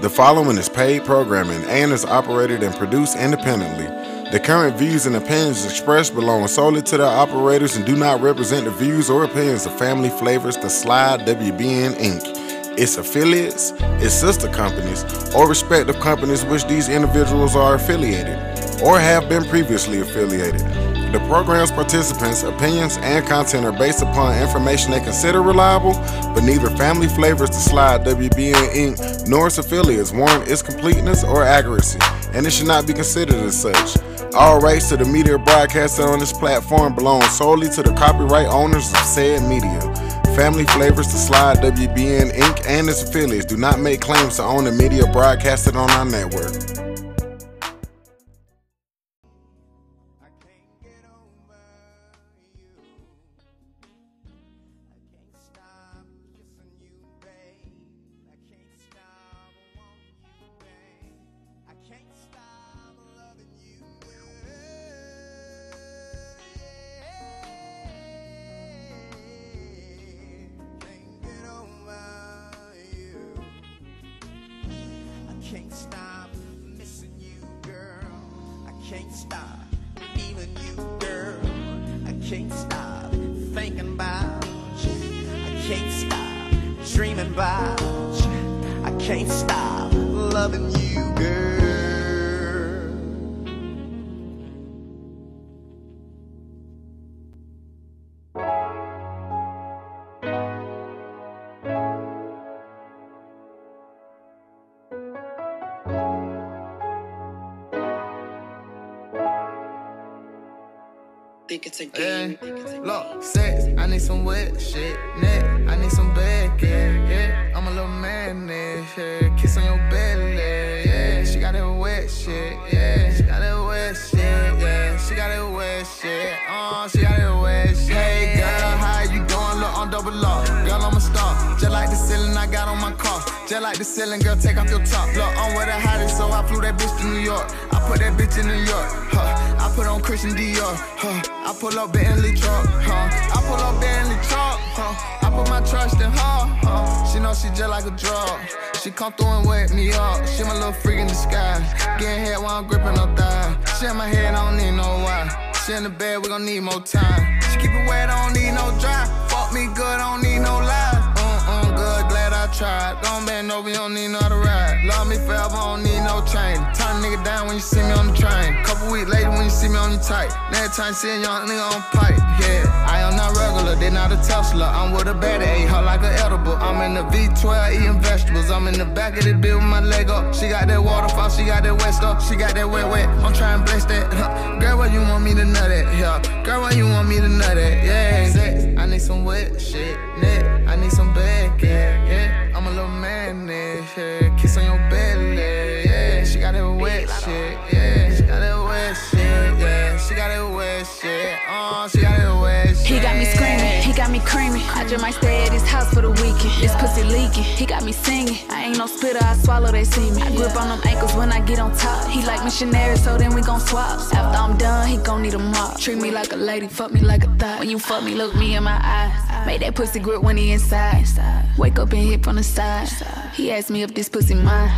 The following is paid programming and is operated and produced independently. The current views and opinions expressed belong solely to the operators and do not represent the views or opinions of Family Flavors, The Slide, WBN Inc., its affiliates, its sister companies, or respective companies which these individuals are affiliated or have been previously affiliated. The program's participants' opinions and content are based upon information they consider reliable, but neither Family Flavors, The Slide, WBN Inc., nor its affiliates warrant its completeness or accuracy, and it should not be considered as such. All rights to the media broadcasted on this platform belong solely to the copyright owners of said media. Family Flavors, The Slide, WBN Inc., and its affiliates do not make claims to own the media broadcasted on our network. It's a game. Look, sex, I need some wet shit. Neck, I need some back, yeah, Just like the ceiling, girl, take off your top. Look, I'm with the hottest, so I flew that bitch to New York. I put that bitch in New York, huh. I put on Christian Dior, huh. I pull up Bentley truck, huh. I pull up Bentley truck, huh. I put my trust in her, huh. She know she just like a drug. She come through and wake me up. She my little freak in disguise. Getting head while I'm gripping her thigh. She in my head, I don't need no why. She in the bed, we gon' need more time. She keep it wet, I don't need no dry. Fuck me good, I don't need no lies. I tried. Don't bend over, you don't need no to ride. Love me forever, I don't need no chain. Turn nigga down when you see me on the train. Couple weeks later when you see me on your tight. Next time see a young nigga on pipe, yeah. I am not regular, they not a Tesla. I'm with a baddie, ate her like an edible. I'm in the V12 eating vegetables. I'm in the back of the bill with my leg up. She got that waterfall, she got that wet stuff, she got that wet wet. I'm trying to bless that. Girl, where you want me to nut at? Yeah. Girl, where you want me to nut at? Yeah. Sex, I need some wet shit. Neck, I need some back, yeah. Yeah. Kiss on your belly, yeah. She got that wet shit, yeah. She got that wet shit, yeah. She got that wet shit, uh, she got that me creaming. I just might stay at his house for the weekend. This pussy leaking, he got me singing. I ain't no spitter, I swallow they see me. I grip on them ankles when I get on top. He like missionary, so then we gon' swap. After I'm done, he gon' need a mop. Treat me like a lady, fuck me like a thot. When you fuck me, look me in my eyes. Make that pussy grip when he inside. Wake up and hit from the side. He asked me if this pussy mine.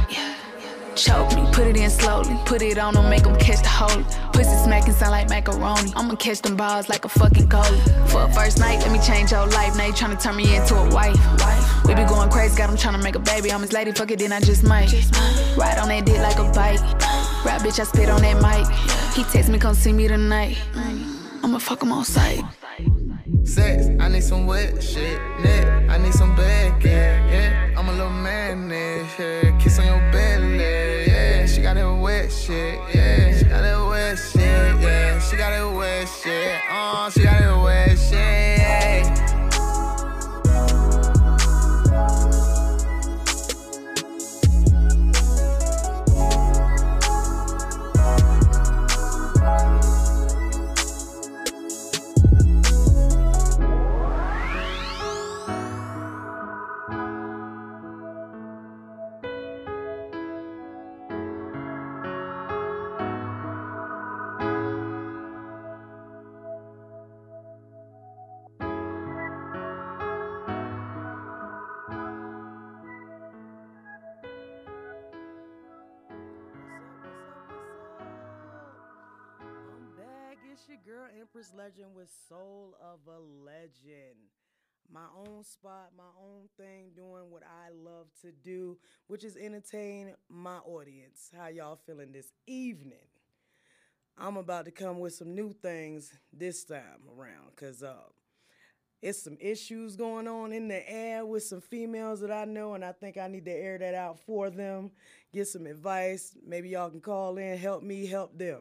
Choke me, put it in slowly. Put it on him, make him catch the holy. Pussy smacking sound like macaroni. I'ma catch them balls like a fucking goalie. For a first night, let me change your life. Now you tryna turn me into a wife. We be going crazy, got him tryna make a baby. I'm his lady, fuck it, then I just might. Ride on that dick like a bike. Rap bitch, I spit on that mic. He text me, come see me tonight. I'ma fuck him on sight. Sex, I need some wet shit. Neck, I need some back, yeah, yeah. I'm a little man, yeah. Kiss on your belly, shit, yeah. She got that wet shit, yeah. She got that wet shit, uh, she got that Legend with Soul of a Legend. My own spot, my own thing, doing what I love to do, which is entertain my audience. How y'all feeling this evening? I'm about to come with some new things this time around, cause uh, it's some issues going on in the air with some females that I know, and I think I need to air that out for them, get some advice. Maybe y'all can call in, help me, help them.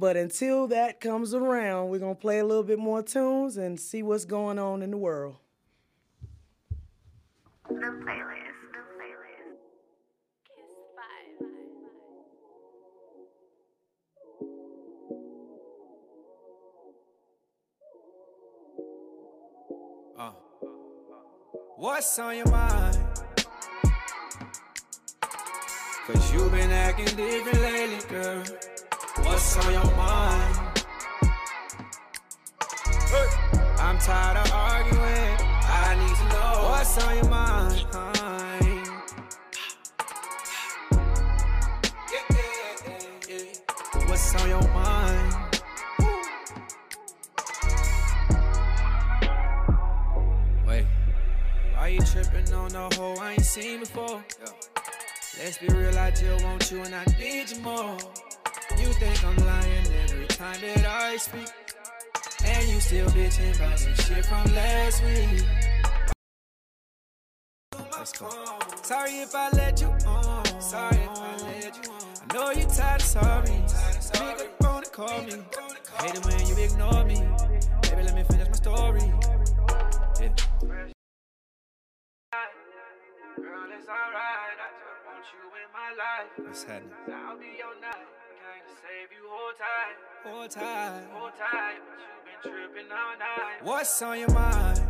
But until that comes around, we're gonna play a little bit more tunes and see what's going on in the world. The playlist. The playlist. Kiss five. Uh. What's on your mind? Cause you've been acting different lately, girl. What's on your mind? I'm tired of arguing. I need to know what's on your mind. What's on your mind? Wait, why you tripping on the hoe I ain't seen before? Let's be real, I just want you and I need you more. Think I'm lying every time that I speak. And you still bitching about some shit from last week. Let's go. Sorry if I let you on. Sorry if I let you on. I know you tired of sorry. Pick up phone and call me. I hate it when you ignore me. Baby, let me finish my story. Yeah. Girl, it's alright. I just want you in my life. What's happening? I'll be your night. Came to save you hold tight. Hold tight. Hold tight. But you been tripping all night. What's on your mind?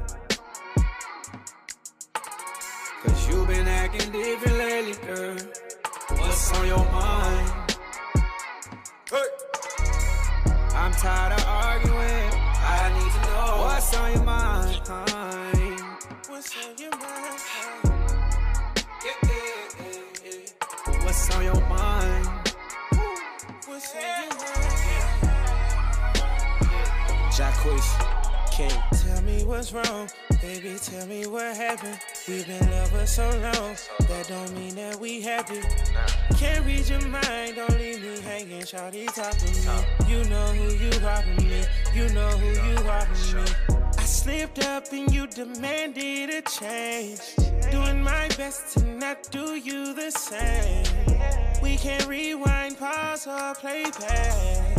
Cause you been acting different lately, girl. What's on your mind? Hey. I'm tired of Jacquees, King. Tell me what's wrong, baby. Tell me what happened. We've been lovers so long, that don't mean that we happy. Can't read your mind, don't leave me hanging. Shawty talk to me. You know who you are to me. You know who you are to me. I slipped up and you demanded a change. Doing my best to not do you the same. We can't rewind, pause, or play back.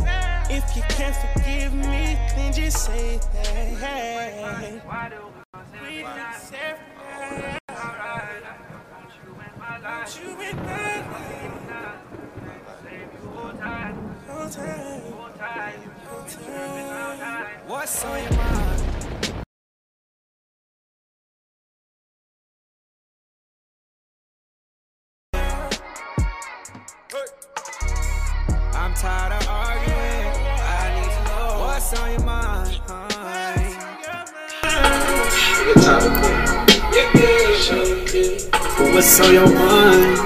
If you can't forgive me, then just say that. We done separate. Want you in my life. Tight. Hold tight. What's on your mind? What's on your mind. What's on your mind?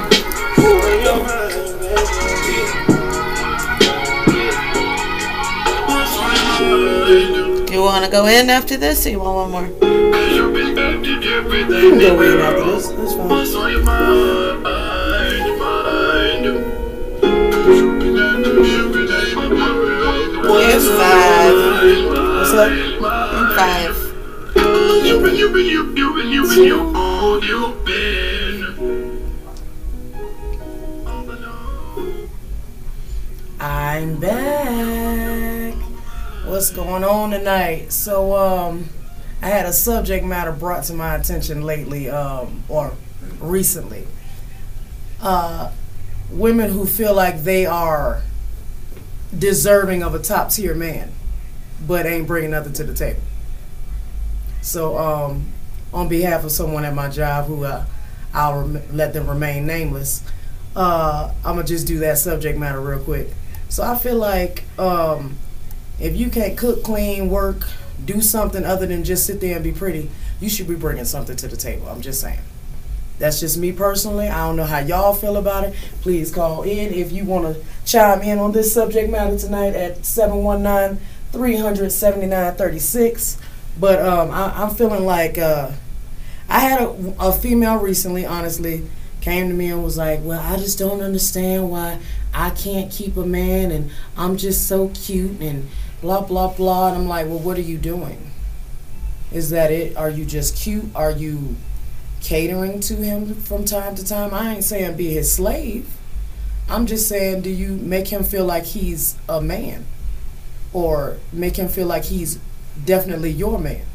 You want to go in after this, or you want one more? You can go in after this. That's fine. Five. What's up? Five. I'm back. What's going on tonight? So, um, I had a subject matter brought to my attention lately, um, or recently. Uh, women who feel like they are deserving of a top tier man, but ain't bringing nothing to the table. So, um, on behalf of someone at my job who uh, I'll rem- let them remain nameless, uh, I'm gonna just do that subject matter real quick. So I feel like um, if you can't cook, clean, work, do something other than just sit there and be pretty, you should be bringing something to the table. I'm just saying. That's just me personally. I don't know how y'all feel about it. Please call in if you want to chime in on this subject matter tonight at 719 379 36. But um, I, I'm feeling like uh, I had a, a female recently, honestly, came to me and was like, Well, I just don't understand why I can't keep a man and I'm just so cute and blah, blah, blah. And I'm like, Well, what are you doing? Is that it? Are you just cute? Are you catering to him from time to time? I ain't saying be his slave. I'm just saying, do you make him feel like he's a man? Or make him feel like he's definitely your man?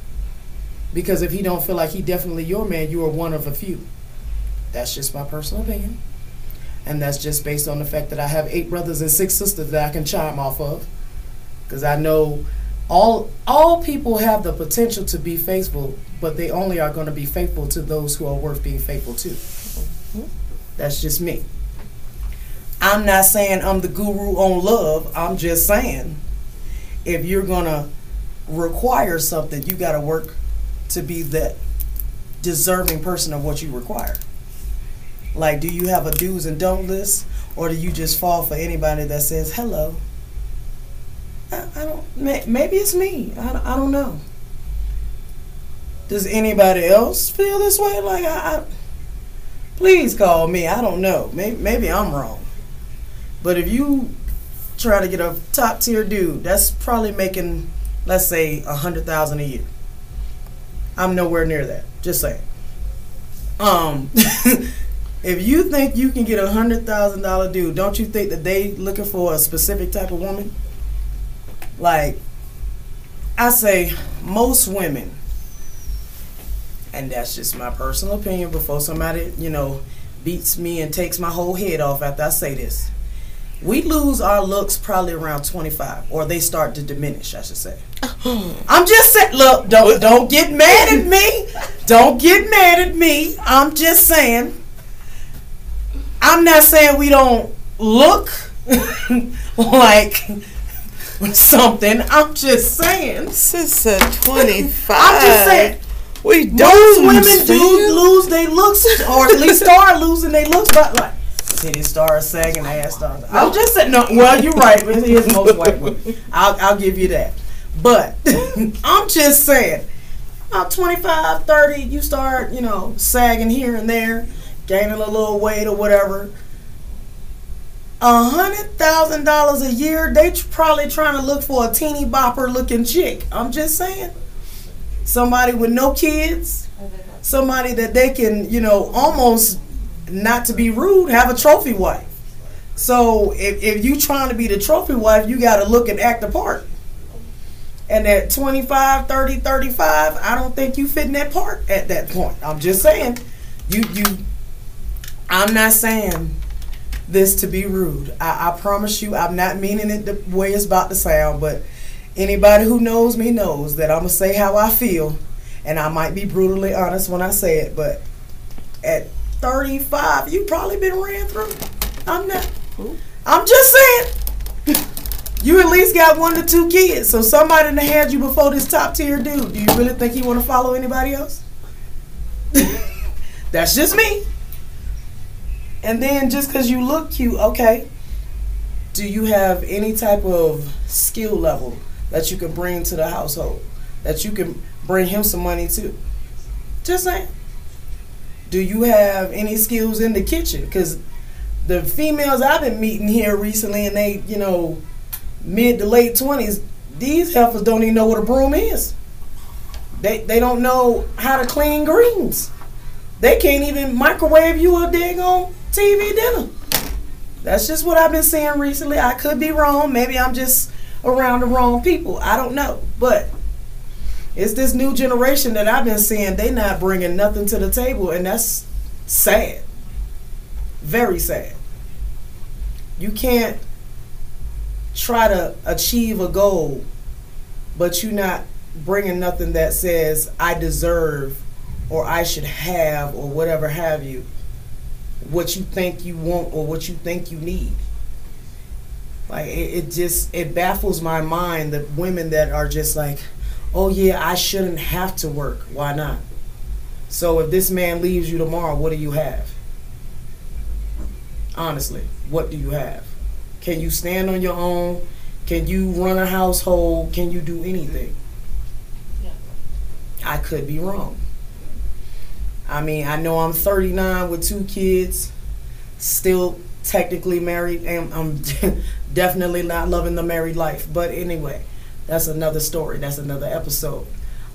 Because if he don't feel like he definitely your man, you are one of a few. That's just my personal opinion. And that's just based on the fact that I have eight brothers and six sisters that I can chime off of. Because I know all all people have the potential to be faithful, but they only are going to be faithful to those who are worth being faithful to. That's just me. I'm not saying I'm the guru on love. I'm just saying if you're going to require something, you got to work to be that deserving person of what you require. Like, do you have a do's and don't list, or do you just fall for anybody that says hello? I, I don't. may- Maybe it's me. I, I don't know. Does anybody else feel this way? Like, I, I please call me. I don't know. Maybe, maybe I'm wrong. But if you try to get a top tier dude, that's probably making, let's say, a hundred thousand a year. I'm nowhere near that. Just saying. Um, if you think you can get a hundred thousand dollar dude, don't you think that they looking for a specific type of woman? Like, I say most women, and that's just my personal opinion. Before somebody, you know, beats me and takes my whole head off after I say this, we lose our looks probably around twenty five, or they start to diminish. I should say. I'm just saying. Look, don't don't get mad at me. Don't get mad at me. I'm just saying. I'm not saying we don't look like something. I'm just saying. Sister 25. I'm just saying. We don't women do lose their looks, or at least start losing their looks, but like titty stars sagging, ass stars. I'm just saying. No, well, you're right. But it is most white women. I'll, I'll give you that. But I'm just saying, about 25, 30, you start, you know, sagging here and there, gaining a little weight or whatever. A hundred thousand dollars a year, they probably trying to look for a teeny bopper looking chick. I'm just saying, somebody with no kids, somebody that they can, you know, almost not to be rude, have a trophy wife. So if, if you trying to be the trophy wife, you got to look and act the part. And at 25, 30, 35, I don't think you fit in that part at that point. I'm just saying, you you. I'm not saying this to be rude. I, I promise you, I'm not meaning it the way it's about to sound. But anybody who knows me knows that I'm gonna say how I feel, and I might be brutally honest when I say it. But at 35, you probably been ran through. I'm not. I'm just saying. You at least got one to two kids, so somebody that had you before this top tier dude. Do you really think he want to follow anybody else? That's just me. And then just because you look cute, okay. Do you have any type of skill level that you can bring to the household? That you can bring him some money too? Just saying. Do you have any skills in the kitchen? Because the females I've been meeting here recently, and they, you know, mid to late twenties, these heifers don't even know what a broom is. They they don't know how to clean greens. They can't even microwave you a daggone TV dinner. That's just what I've been seeing recently. I could be wrong. Maybe I'm just around the wrong people. I don't know. But it's this new generation that I've been seeing. They not bringing nothing to the table, and that's sad. Very sad. You can't try to achieve a goal, but you're not bringing nothing that says I deserve or I should have or whatever have you what you think you want or what you think you need. Like it, it just it baffles my mind the women that are just like, oh yeah, I shouldn't have to work. Why not? So if this man leaves you tomorrow, what do you have? Honestly, what do you have? Can you stand on your own? Can you run a household? Can you do anything? I could be wrong. I mean, I know I'm 39 with two kids, still technically married, and I'm definitely not loving the married life. But anyway, that's another story. That's another episode.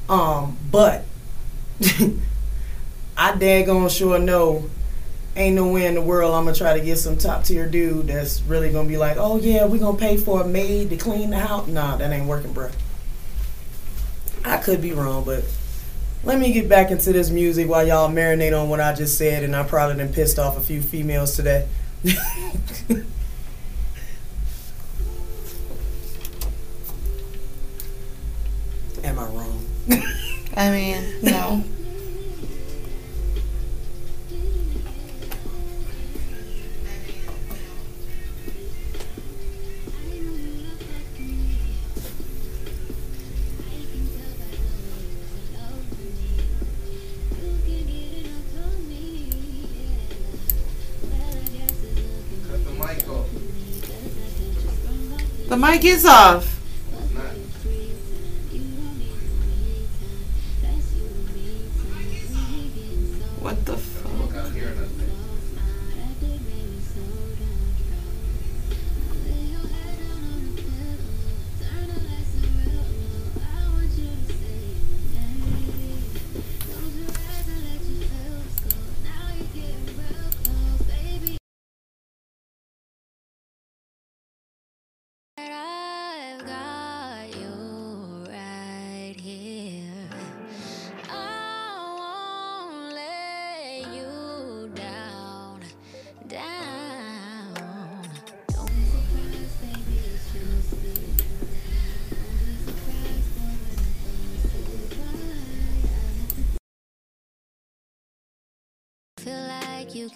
Um, but I daggone sure know ain't no way in the world I'm gonna try to get some top tier dude that's really gonna be like, oh yeah, we gonna pay for a maid to clean the house. Nah, that ain't working, bro. I could be wrong, but let me get back into this music while y'all marinate on what I just said, and I probably done pissed off a few females today. Am I wrong? I mean, no. The mic is off.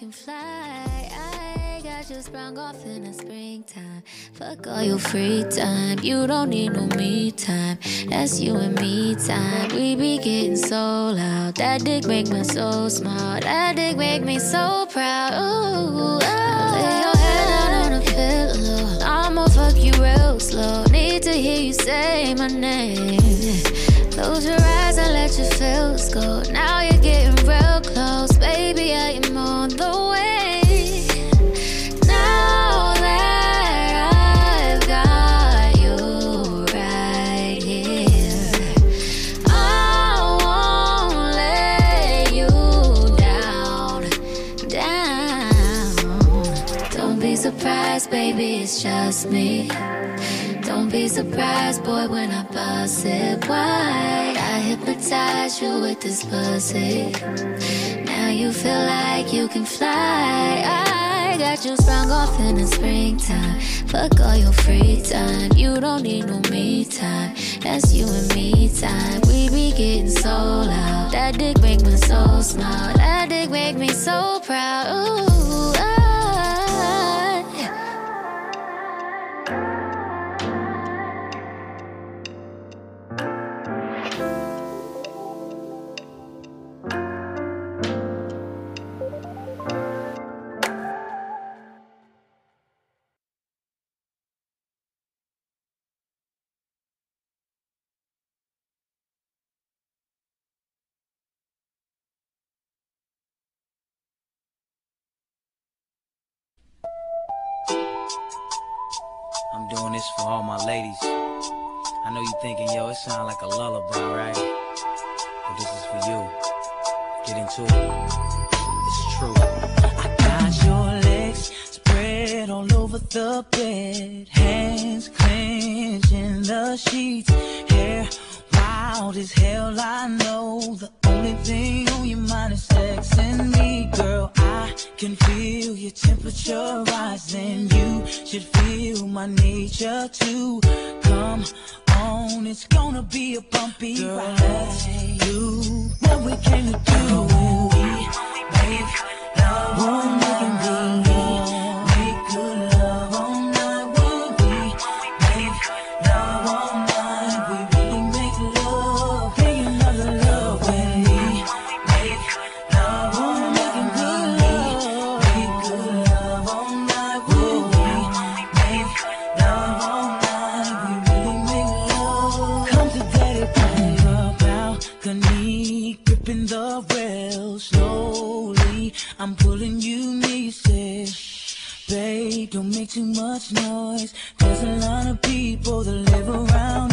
Can fly. I got you sprung off in the springtime. Fuck all your free time. You don't need no me time. That's you and me time. We be getting so loud. That dick make me so smile. That dick make me so proud. Ooh, ah. lay your head down on a pillow. I'ma fuck you real slow. Need to hear you say my name. Surprised, boy, when I bust it wide. I hypnotize you with this pussy. Now you feel like you can fly. I got you sprung off in the springtime. Fuck all your free time. You don't need no me time. That's you and me time. We be getting so loud. That dick make my soul smile. That dick make me so proud. Ooh, I'm doing this for all my ladies. I know you thinking, yo, it sound like a lullaby, right? But this is for you. Get into it. It's true. I got your legs spread all over the bed, hands clenched in the sheets, hair wild as hell. I know the only thing on your mind is sex and me, girl. I can feel your temperature rising. You should feel my nature too. Come on, it's gonna be a bumpy girl, ride. Let's do what we came to do. We make love and we I'm pulling you nieces. Babe, don't make too much noise. There's a lot of people that live around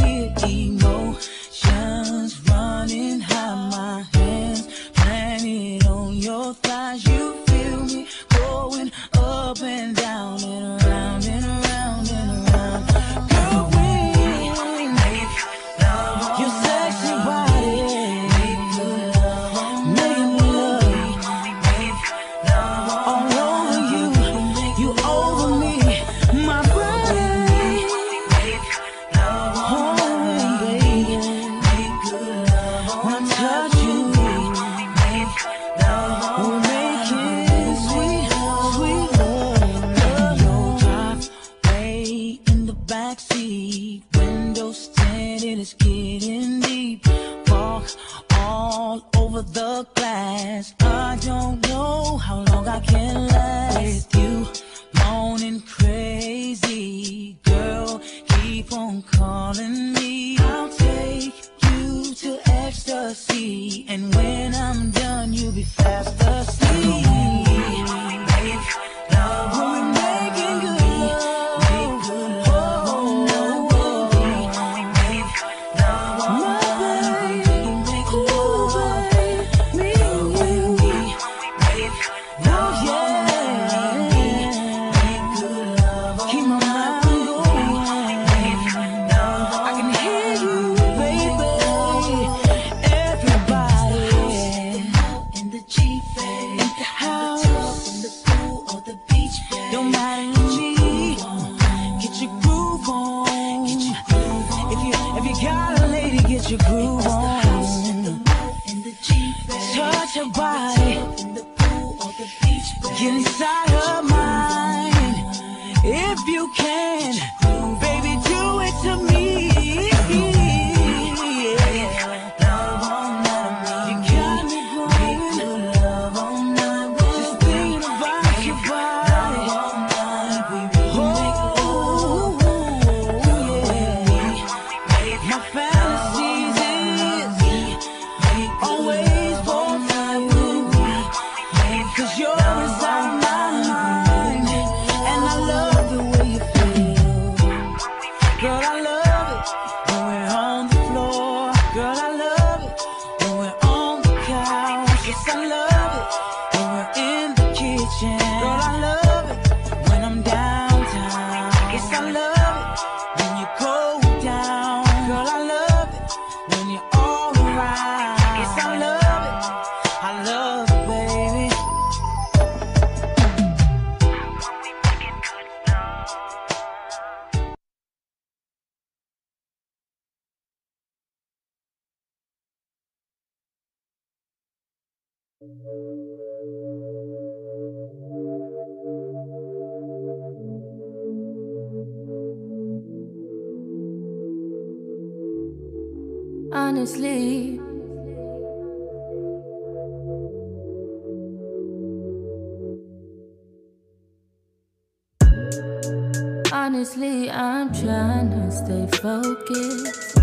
stay focused.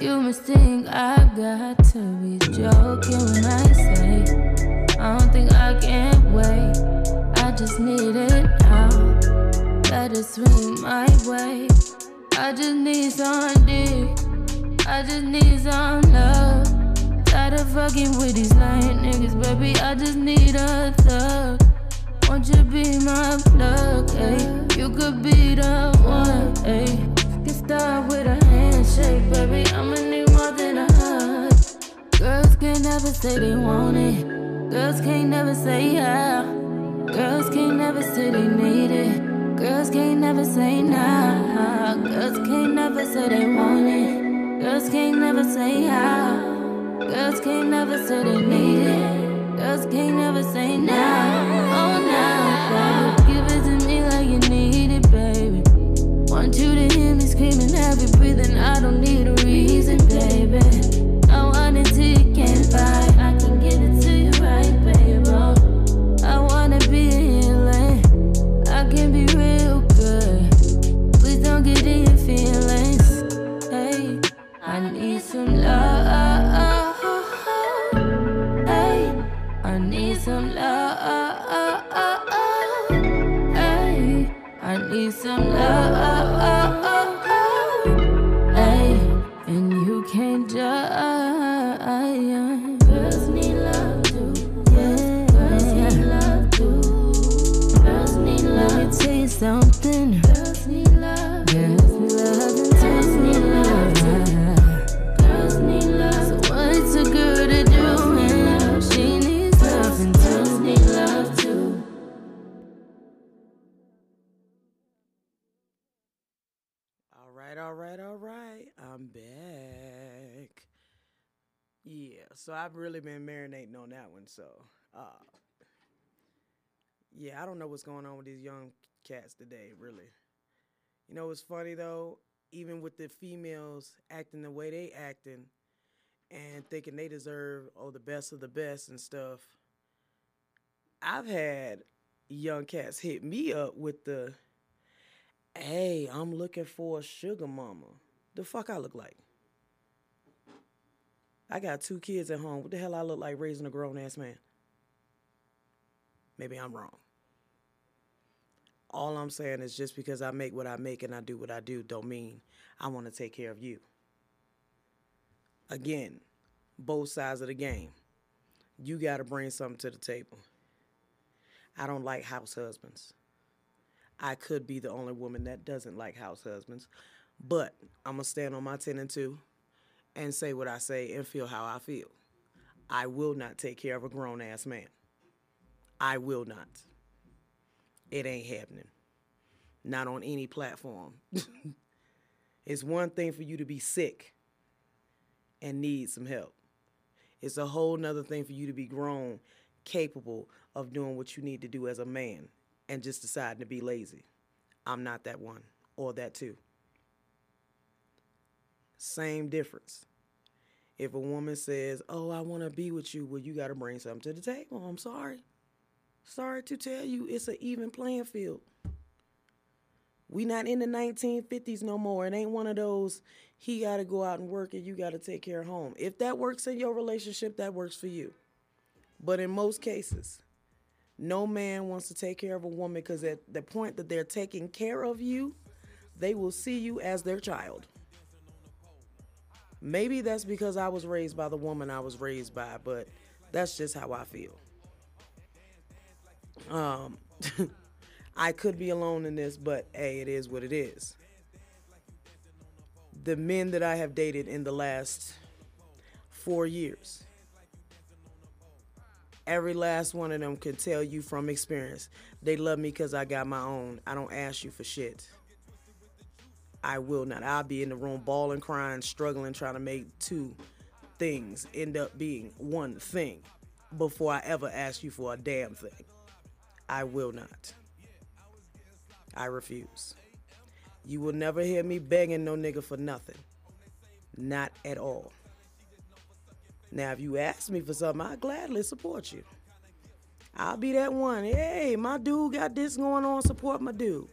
You must think I got to be joking when I say I don't think I can wait. I just need it now. It swing my way. I just need some dick. I just need some love. Tired of fucking with these lame niggas, baby. I just need a thug. Won't you be my plug, ayy? You could be the one, ayy. Get start with a handshake, baby. I'ma need more than a hug. Girls can't never say they want it. Girls can't never say yeah. Girls can't never say they need it. Girls can't never say nah. Girls can't never say they want it. Girls can't never say how. Girls can't never say they need it. Girls can't never say nah. Oh, nah. baby. Give it to me like you need it, baby. Want you to hear me screaming, heavy breathing. I don't need a so I've really been marinating on that one. So, uh, yeah, I don't know what's going on with these young cats today, really. You know it's funny though? Even with the females acting the way they acting and thinking they deserve oh the best of the best and stuff. I've had young cats hit me up with the Hey, I'm looking for a sugar mama. The fuck I look like? I got two kids at home. What the hell I look like raising a grown ass man? Maybe I'm wrong. All I'm saying is just because I make what I make and I do what I do don't mean I want to take care of you. Again, both sides of the game. You got to bring something to the table. I don't like house husbands. I could be the only woman that doesn't like house husbands, but I'm gonna stand on my 10 and 2 and say what I say and feel how I feel. I will not take care of a grown ass man. I will not. It ain't happening. Not on any platform. it's one thing for you to be sick and need some help. It's a whole nother thing for you to be grown, capable of doing what you need to do as a man and just deciding to be lazy. I'm not that one or that two. Same difference. If a woman says, Oh, I want to be with you, well, you got to bring something to the table. I'm sorry. Sorry to tell you, it's an even playing field. We not in the 1950s no more. It ain't one of those, he got to go out and work and you got to take care of home. If that works in your relationship, that works for you. But in most cases, no man wants to take care of a woman because at the point that they're taking care of you, they will see you as their child. Maybe that's because I was raised by the woman I was raised by, but that's just how I feel. Um, I could be alone in this, but hey, it is what it is. The men that I have dated in the last four years, every last one of them can tell you from experience they love me because I got my own. I don't ask you for shit. I will not. I'll be in the room bawling, crying, struggling, trying to make two things end up being one thing before I ever ask you for a damn thing. I will not. I refuse. You will never hear me begging no nigga for nothing. Not at all. Now, if you ask me for something, I'll gladly support you. I'll be that one. Hey, my dude got this going on, support my dude.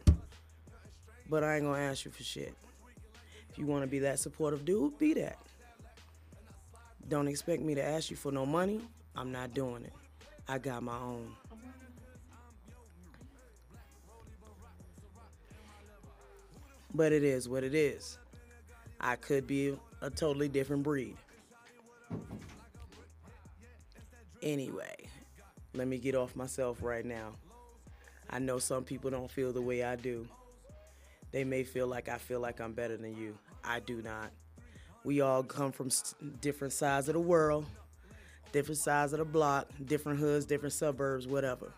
But I ain't gonna ask you for shit. If you wanna be that supportive dude, be that. Don't expect me to ask you for no money. I'm not doing it. I got my own. But it is what it is. I could be a totally different breed. Anyway, let me get off myself right now. I know some people don't feel the way I do. They may feel like I feel like I'm better than you. I do not. We all come from different sides of the world, different sides of the block, different hoods, different suburbs, whatever.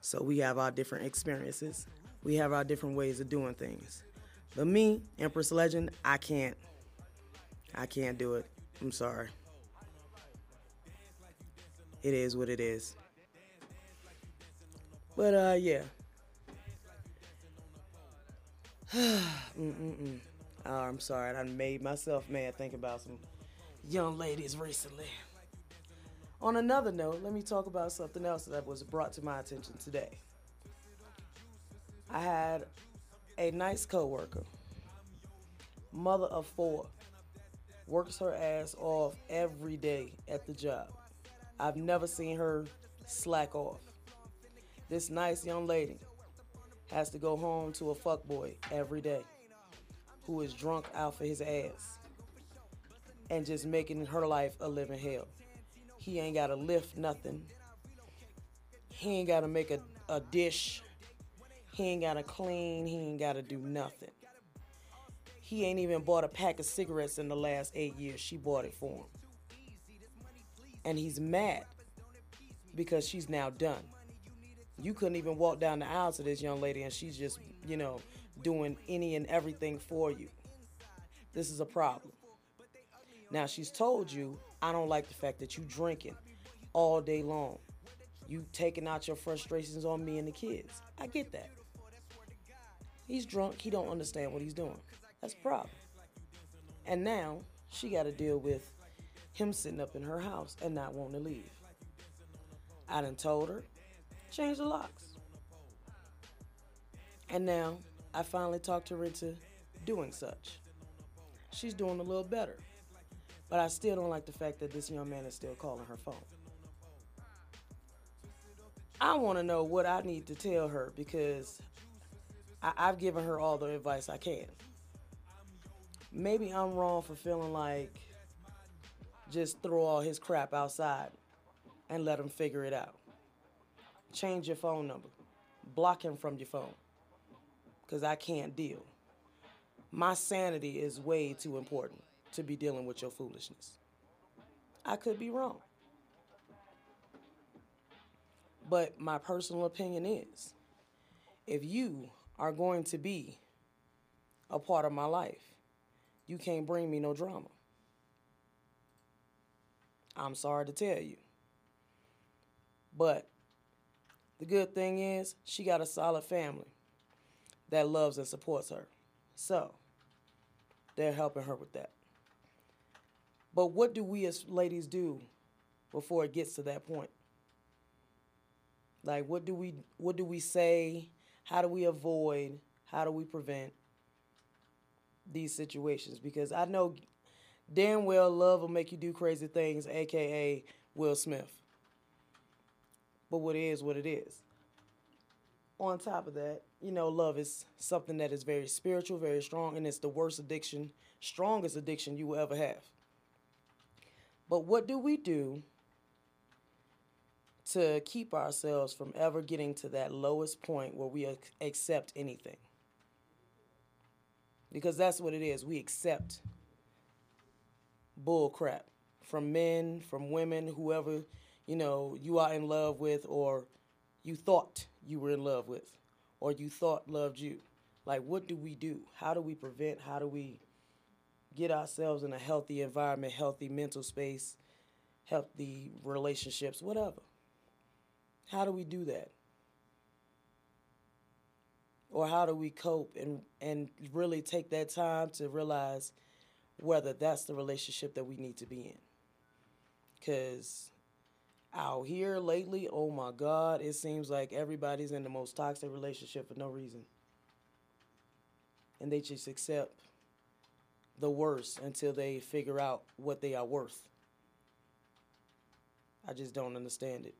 So we have our different experiences. We have our different ways of doing things. But me, Empress Legend, I can't. I can't do it. I'm sorry. It is what it is. But uh yeah. Oh, I'm sorry. I made myself mad thinking about some young ladies recently. On another note, let me talk about something else that was brought to my attention today. I had a nice coworker, mother of four, works her ass off every day at the job. I've never seen her slack off. This nice young lady has to go home to a fuckboy every day who is drunk out for his ass and just making her life a living hell. He ain't got to lift nothing. He ain't got to make a, a dish. He ain't got to clean. He ain't got to do nothing. He ain't even bought a pack of cigarettes in the last eight years. She bought it for him. And he's mad because she's now done. You couldn't even walk down the aisle to this young lady and she's just, you know, doing any and everything for you. This is a problem. Now she's told you, I don't like the fact that you drinking all day long. You taking out your frustrations on me and the kids. I get that. He's drunk, he don't understand what he's doing. That's a problem. And now she got to deal with him sitting up in her house and not wanting to leave. I done told her, change the locks. And now I finally talked her into doing such. She's doing a little better. But I still don't like the fact that this young man is still calling her phone. I want to know what I need to tell her because I- I've given her all the advice I can. Maybe I'm wrong for feeling like just throw all his crap outside and let him figure it out. Change your phone number, block him from your phone because I can't deal. My sanity is way too important to be dealing with your foolishness. I could be wrong. But my personal opinion is if you are going to be a part of my life, you can't bring me no drama. I'm sorry to tell you. But the good thing is, she got a solid family that loves and supports her. So, they're helping her with that. But what do we as ladies do before it gets to that point? Like what do we what do we say? How do we avoid? How do we prevent these situations? Because I know damn well love will make you do crazy things, aka Will Smith. But what is what it is. On top of that, you know, love is something that is very spiritual, very strong, and it's the worst addiction, strongest addiction you will ever have. But what do we do to keep ourselves from ever getting to that lowest point where we ac- accept anything? Because that's what it is. We accept bull crap from men, from women, whoever, you know, you are in love with or you thought you were in love with or you thought loved you. Like what do we do? How do we prevent? How do we get ourselves in a healthy environment, healthy mental space, healthy relationships, whatever. How do we do that? Or how do we cope and, and really take that time to realize whether that's the relationship that we need to be in? Because out here lately, oh my God, it seems like everybody's in the most toxic relationship for no reason. And they just accept the worst until they figure out what they are worth. I just don't understand it.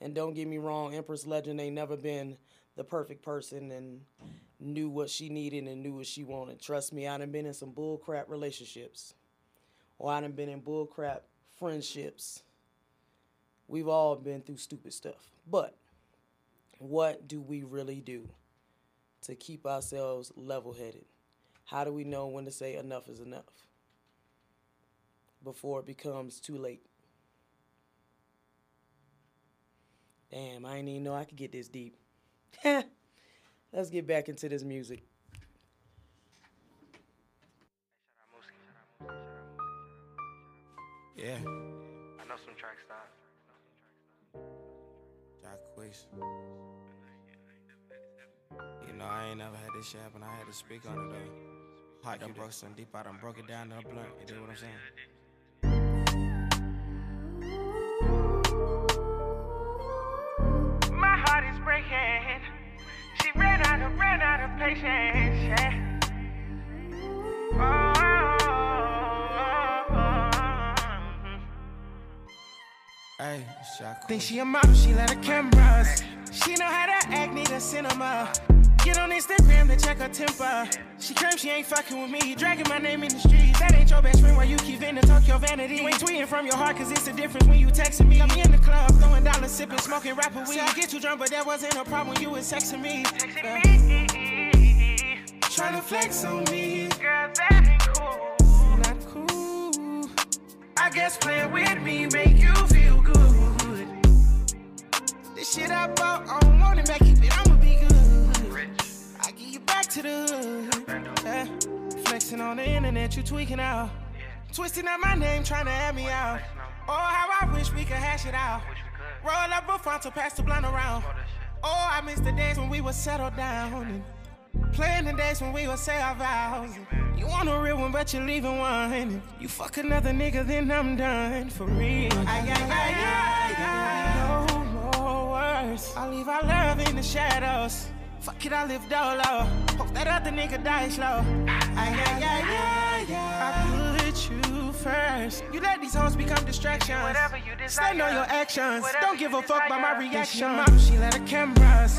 And don't get me wrong, Empress Legend ain't never been the perfect person and knew what she needed and knew what she wanted. Trust me, I done been in some bullcrap relationships. Or I done been in bullcrap friendships. We've all been through stupid stuff. But what do we really do to keep ourselves level headed? How do we know when to say enough is enough before it becomes too late? Damn, I didn't even know I could get this deep. Let's get back into this music. Yeah. I know some track style. Jacquees. You know, I ain't never had this shit happen. I had to speak on it though. I done broke some deep. I done broke it down to a blunt. You dig what I'm saying? My heart is breaking. She ran out of, ran out of patience. Yeah. Think she a model, she let her cameras. She know how to act, need a cinema. Get on Instagram to check her temper. She claims she ain't fucking with me. Dragging my name in the streets. That ain't your best friend why you keep venting, talk your vanity. You ain't tweeting from your heart, cause it's a difference when you texting me. I'm in the club, throwing dollars, sipping, smoking rapper weed. I get too drunk, but that wasn't a problem when you was texting me. Trying to flex on me. Girl, that ain't cool. Not cool. I guess playing with me make you feel good. Shit I bought, I don't want it back, keep it, I'ma be good. I give you back to the hood. Yeah. Flexing on the internet, you tweaking out. Twisting out my name, trying to add me out. Oh, how I wish we could hash it out. Roll up a front to pass the blunt around. Oh, I miss the days when we would settle down. And playing the days when we would say our vows. You want a real one, but you're leaving one. And you fuck another nigga, then I'm done for real. Ay, ay, ay, words. I leave our love in the shadows. Fuck it, I live dolo. Hope that other nigga dies slow. Ay, ay, ay. I put you first. You let these hoes become distractions. Whatever you desire. Stand on your actions. Whatever Don't give a fuck about my reaction. Mom, she let her cameras.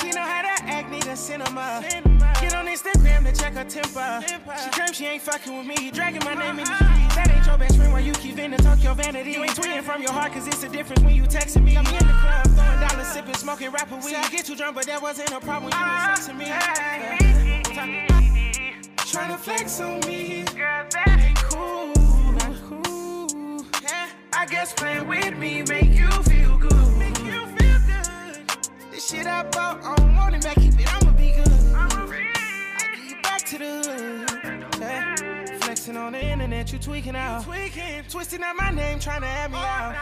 She know how to act, need a cinema. Get on Instagram to check her temper. She claims she ain't fucking with me. Dragging my name in the uh-huh. streets. That ain't your best friend why you keep venting, talk your vanity. You ain't tweeting from your heart, cause it's a difference when you texting me. I'm in the club, throwing dollars, sipping, smoking rapper weed. I get too drunk, but that wasn't a problem when you was uh-huh. texting me. Trying to flex on me. Girl, I guess playing with me make you feel good. Make you feel good. This shit I bought, I don't want it back, keep it, I'ma be good. Uh-huh. I give you back to the hood. Yeah. Flexing on the internet, you tweaking out. tweaking. Twisting out my name, trying to add me oh, out.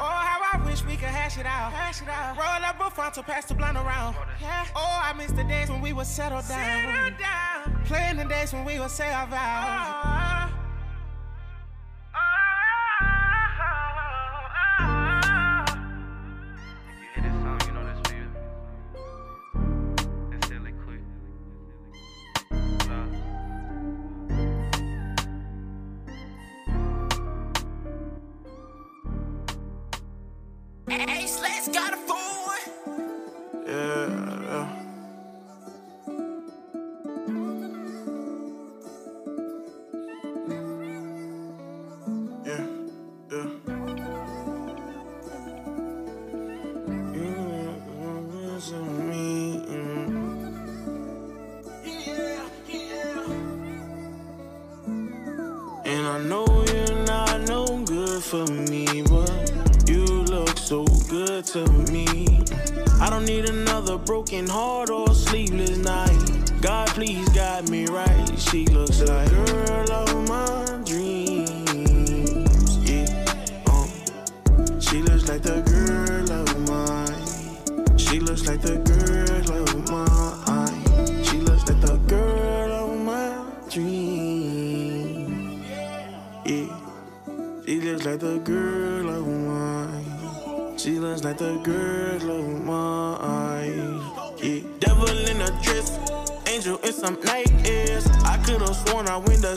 Oh, how I wish we could hash it out. Hash it out. Roll up a front to pass the blunt around. Oh, yeah. Oh, I miss the days when we were settled down. Settle down. Playing the days when we would say our vows. You Hey, Slash got a phone. Another broken heart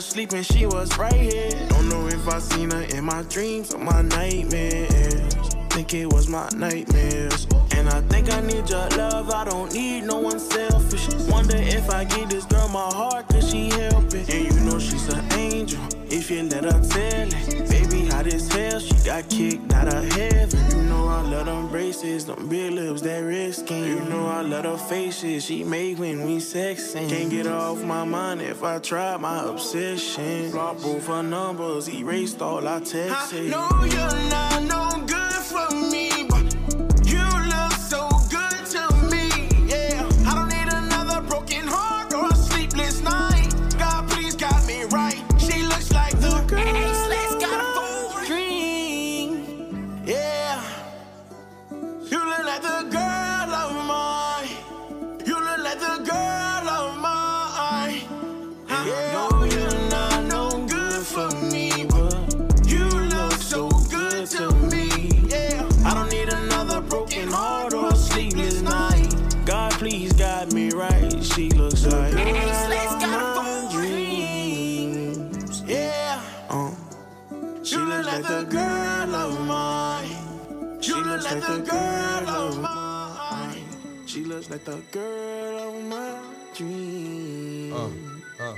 sworn I went to sleep and she was right here. Don't know if I seen her in my dreams or my nightmares. Think it was my nightmares. And I think I need your love, I don't need no one selfish. Wonder if I give this girl my heart, could she help it? And you know she's an angel, if you let her tell it. Baby, hot as hell, she got kicked out of heaven. You know I love them braces, them big lips, that red skin. You know I love her faces she make when we sexing. Can't get off my mind if I try my obsession. Block both her numbers, erased all our texts. I know you're not no good for me, The girl of my dreams. Uh, uh.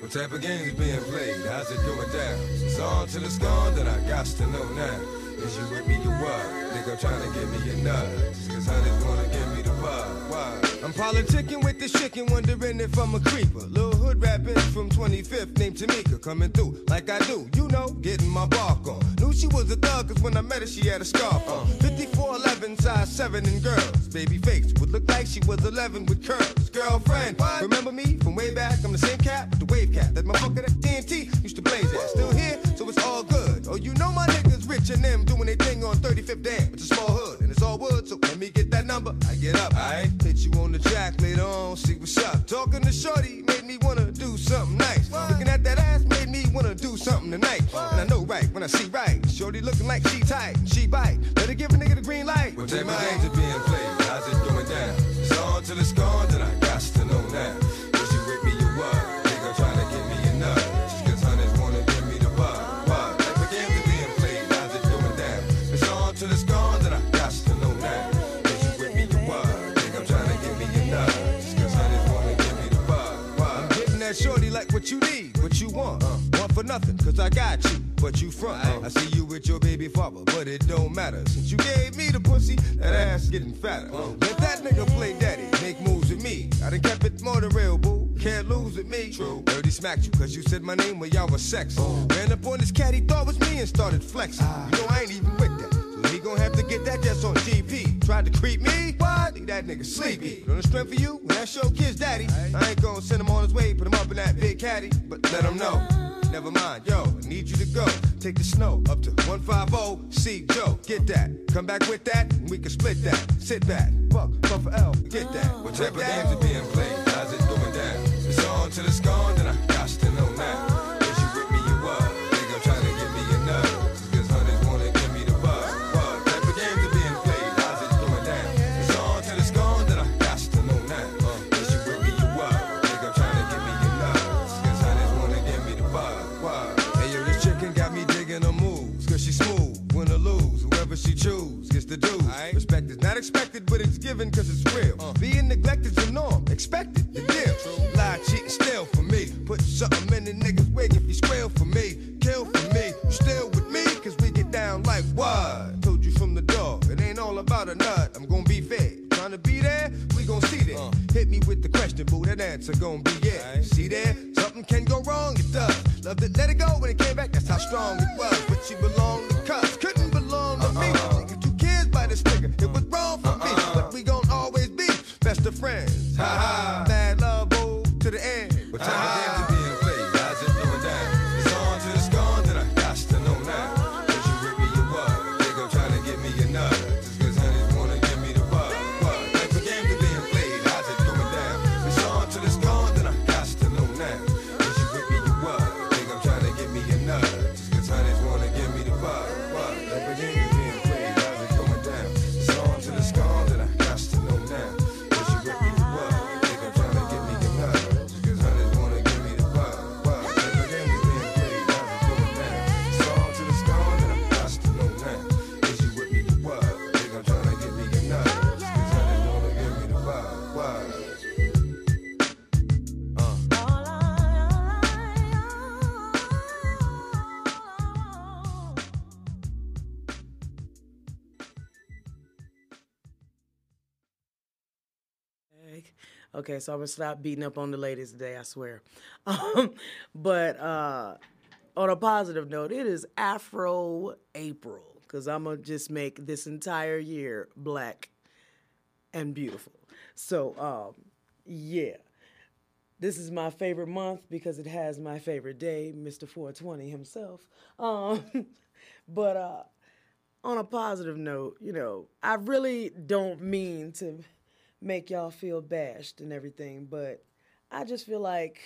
What type of games is being played? How's it going down? It's on till it's gone, then I got to know now. Is you with me or what? I'm trying to give me a nut. Just cause honey's wanna give me the bug. Why? I'm politicking with this chicken, wondering if I'm a creeper. Little hood rap bitch from 25th named Tamika coming through like I do, you know, getting my bark on. Knew she was a thug cause when I met her she had a scarf on. 5411, size 7 and girls. Baby face would look like she was 11 with curls. Girlfriend, remember me from way back? I'm the same cat with the wave cap. That motherfucker that TNT used to blaze at. Still here, so it's all good. Oh, you know my niggas rich and them doing their thing on 35th Dam. It's a small hood and it's all wood, so let me get that number. I get up, hit you on the track later on, see what's up. Talking to Shorty made me wanna do something nice. Looking at that ass made me wanna do something tonight. And I know right when I see right. Shorty looking like she tight, she bite. Better give a nigga the green light. What type of games are being like what you need, what you want. Uh, want for nothing, cause I got you. But you front, uh, I see you with your baby father, but it don't matter. Since you gave me the pussy, that ass getting fatter. Let that nigga play daddy, make moves with me. I done kept it more than real, boo. Can't lose with me. True. Dirty smacked you, cause you said my name when y'all was sex. Ran up on this cat, he thought was me and started flexing. You know I ain't even with that. So he gon' have to get that just on GP. Tried to creep me? That nigga sleepy. The strength for you, when that's your kid's daddy. I ain't gon' send him on his way, put him up in that big caddy. But let him know. Never mind, yo, I need you to go. Take the snow up to 150, see Joe, get that. Come back with that, and we can split that. Sit back, fuck, fuck for L, get that. What type of games are being played? How's it going down? It's on till it's gone, then I got to know now. Dues. Respect is not expected, but it's given cause it's real. Uh. Being neglected's the norm, expected, the deal. Lie, cheat, and steal for me. Put something in the nigga's wig if you squeal for me. Kill for me, you still with me, cause we get down like what? Told you from the door, it ain't all about a nut. I'm gonna be fair. Trying to be there, we gon' see there. Uh. Hit me with the question, boo, that answer gon' be yeah. See there, something can go wrong, it does. Loved it, let it go when it came back, that's how strong it was. But you belong Okay, so I'm gonna stop beating up on the ladies today. I swear. Um, but uh, on a positive note, it is Afro April because I'm gonna just make this entire year black and beautiful. So um, yeah, this is my favorite month because it has my favorite day, Mr. 420 himself. Um, but uh, on a positive note, you know, I really don't mean to make y'all feel bashed and everything, but I just feel like,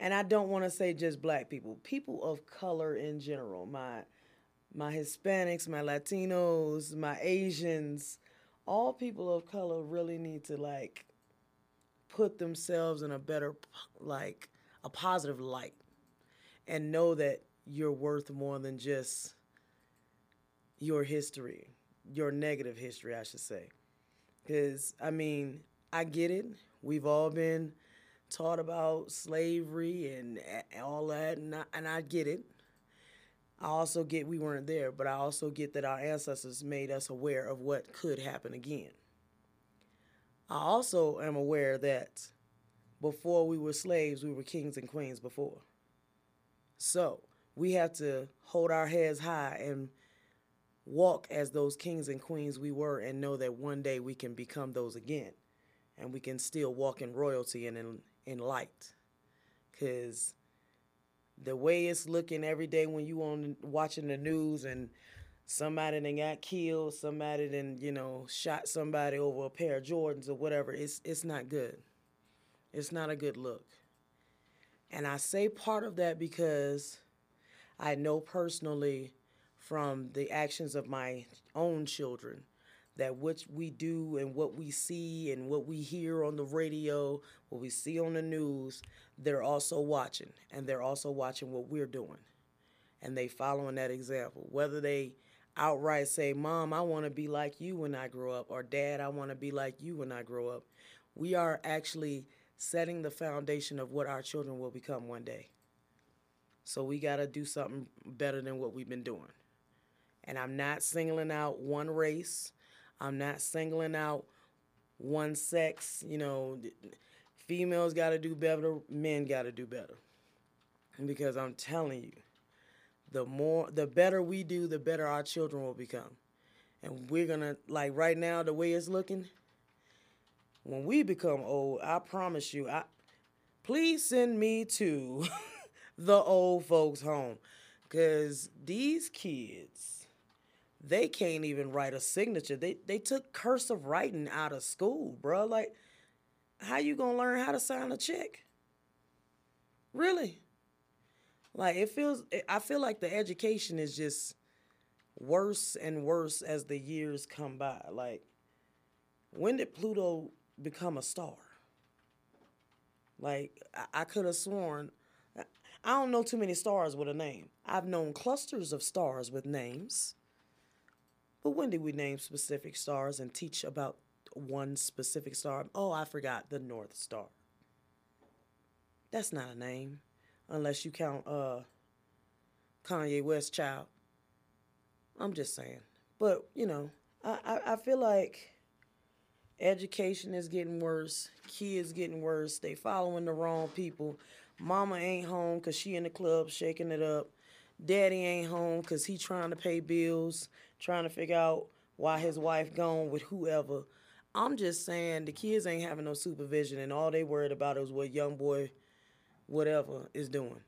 and I don't want to say just black people, people of color in general, my my Hispanics, my Latinos, my Asians, all people of color really need to like put themselves in a better like a positive light and know that you're worth more than just your history, your negative history, I should say. Because, I mean, I get it. We've all been taught about slavery and all that, and I, and I get it. I also get we weren't there, but I also get that our ancestors made us aware of what could happen again. I also am aware that before we were slaves, we were kings and queens before. So we have to hold our heads high and walk as those kings and queens we were and know that one day we can become those again and we can still walk in royalty and in, in light. Because the way it's looking every day when you on watching the news and somebody then got killed, somebody then you know shot somebody over a pair of Jordans or whatever. It's it's not good. It's not a good look. And I say part of that because I know personally from the actions of my own children that what we do and what we see and what we hear on the radio, what we see on the news, they're also watching and they're also watching what we're doing. And they following that example. Whether they outright say, "Mom, I want to be like you when I grow up," or "Dad, I want to be like you when I grow up." We are actually setting the foundation of what our children will become one day. So we got to do something better than what we've been doing. And I'm not singling out one race. I'm not singling out one sex. You know, females got to do better, men got to do better. Because I'm telling you, the more, the better we do, the better our children will become. And we're going to, like right now, the way it's looking, when we become old, I promise you, I please send me to the old folks home cuz these kids they can't even write a signature. They they took cursive writing out of school, bro. Like how you to learn how to sign a check? Really? Like it feels I feel like the education is just worse and worse as the years come by. Like when did Pluto become a star? Like I, I could have sworn I don't know too many stars with a name. I've known clusters of stars with names. But when did we name specific stars and teach about one specific star? Oh, I forgot the North Star. That's not a name, unless you count uh Kanye West child. I'm just saying. But, you know, I, I, I feel like education is getting worse, kids getting worse, they following the wrong people. Mama ain't home cause she in the club shaking it up. Daddy ain't home cause he trying to pay bills, trying to figure out why his wife gone with whoever. I'm just saying the kids ain't having no supervision and all they worried about is what young boy whatever is doing.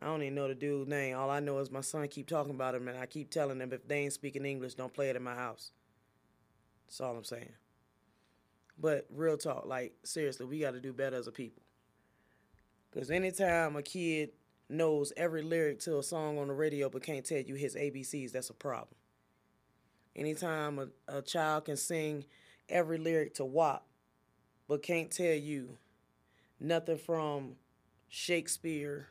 I don't even know the dude's name. All I know is my son keep talking about him and I keep telling them if they ain't speaking English, don't play it in my house. That's all I'm saying. But real talk, like seriously, we got to do better as a people. Because anytime a kid knows every lyric to a song on the radio but can't tell you his ABCs, that's a problem. Anytime a, a child can sing every lyric to WAP but can't tell you nothing from Shakespeare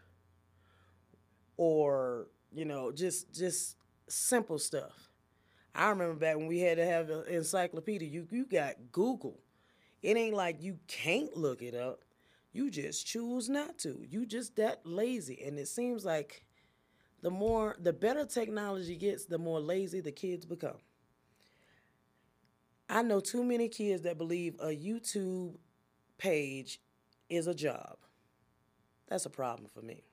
or, you know, just just simple stuff. I remember back when we had to have an encyclopedia, you you got Google. It ain't like you can't look it up. You just choose not to. You just that lazy. And it seems like the more the better technology gets, the more lazy the kids become. I know too many kids that believe a YouTube page is a job. That's a problem for me.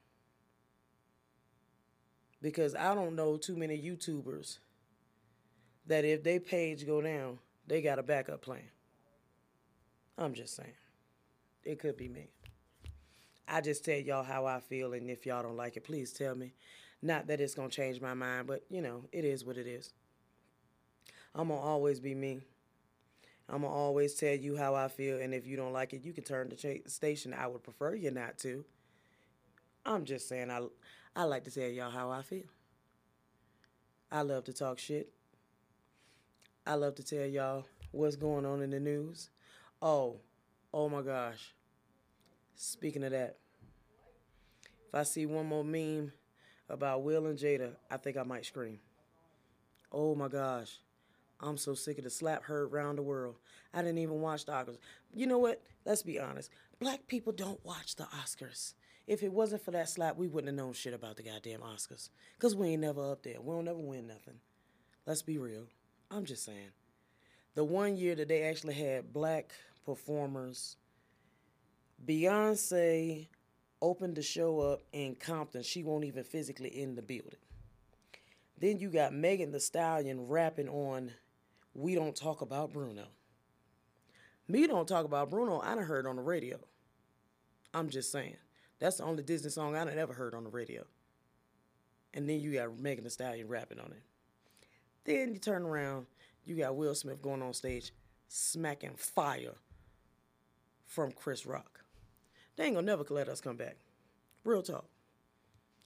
Because I don't know too many YouTubers that if they page go down, they got a backup plan. I'm just saying. It could be me. I just tell y'all how I feel, and if y'all don't like it, please tell me. Not that it's gonna change my mind, but you know, it is what it is. I'm gonna always be me. I'm gonna always tell you how I feel, and if you don't like it, you can turn the cha- station. I would prefer you not to. I'm just saying, I I like to tell y'all how I feel. I love to talk shit. I love to tell y'all what's going on in the news. Oh, oh my gosh. Speaking of that, if I see one more meme about Will and Jada, I think I might scream. Oh my gosh. I'm so sick of the slap heard round the world. I didn't even watch the Oscars. You know what? Let's be honest. Black people don't watch the Oscars. If it wasn't for that slap, we wouldn't have known shit about the goddamn Oscars. Because we ain't never up there. We don't never win nothing. Let's be real. I'm just saying. The one year that they actually had black performers, Beyonce opened the show up in Compton. She won't even physically in the building. Then you got Megan Thee Stallion rapping on We Don't Talk About Bruno. Me Don't Talk About Bruno, I done heard on the radio. I'm just saying. That's the only Disney song I done ever heard on the radio. And then you got Megan Thee Stallion rapping on it. Then you turn around, you got Will Smith going on stage smacking fire from Chris Rock. They ain't gonna never let us come back. Real talk.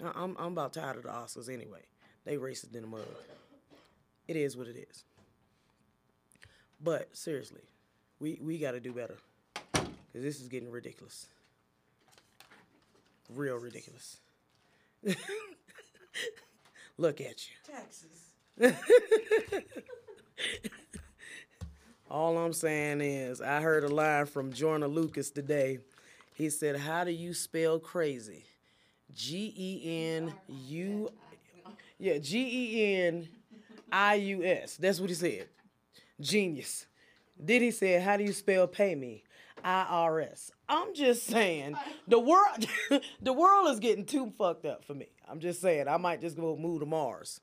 I- I'm, I'm about tired of the Oscars anyway. They racist in the mud. It is what it is. But seriously, we, we got to do better. Because this is getting ridiculous. Real ridiculous. Look at you. Taxes. All I'm saying is, I heard a line from Jordan Lucas today. He said, How do you spell crazy? G E N U. Yeah, G E N I U S. That's what he said. Genius. Then he said, How do you spell pay me? IRS. I'm just saying, the world, the world is getting too fucked up for me. I'm just saying, I might just go move to Mars,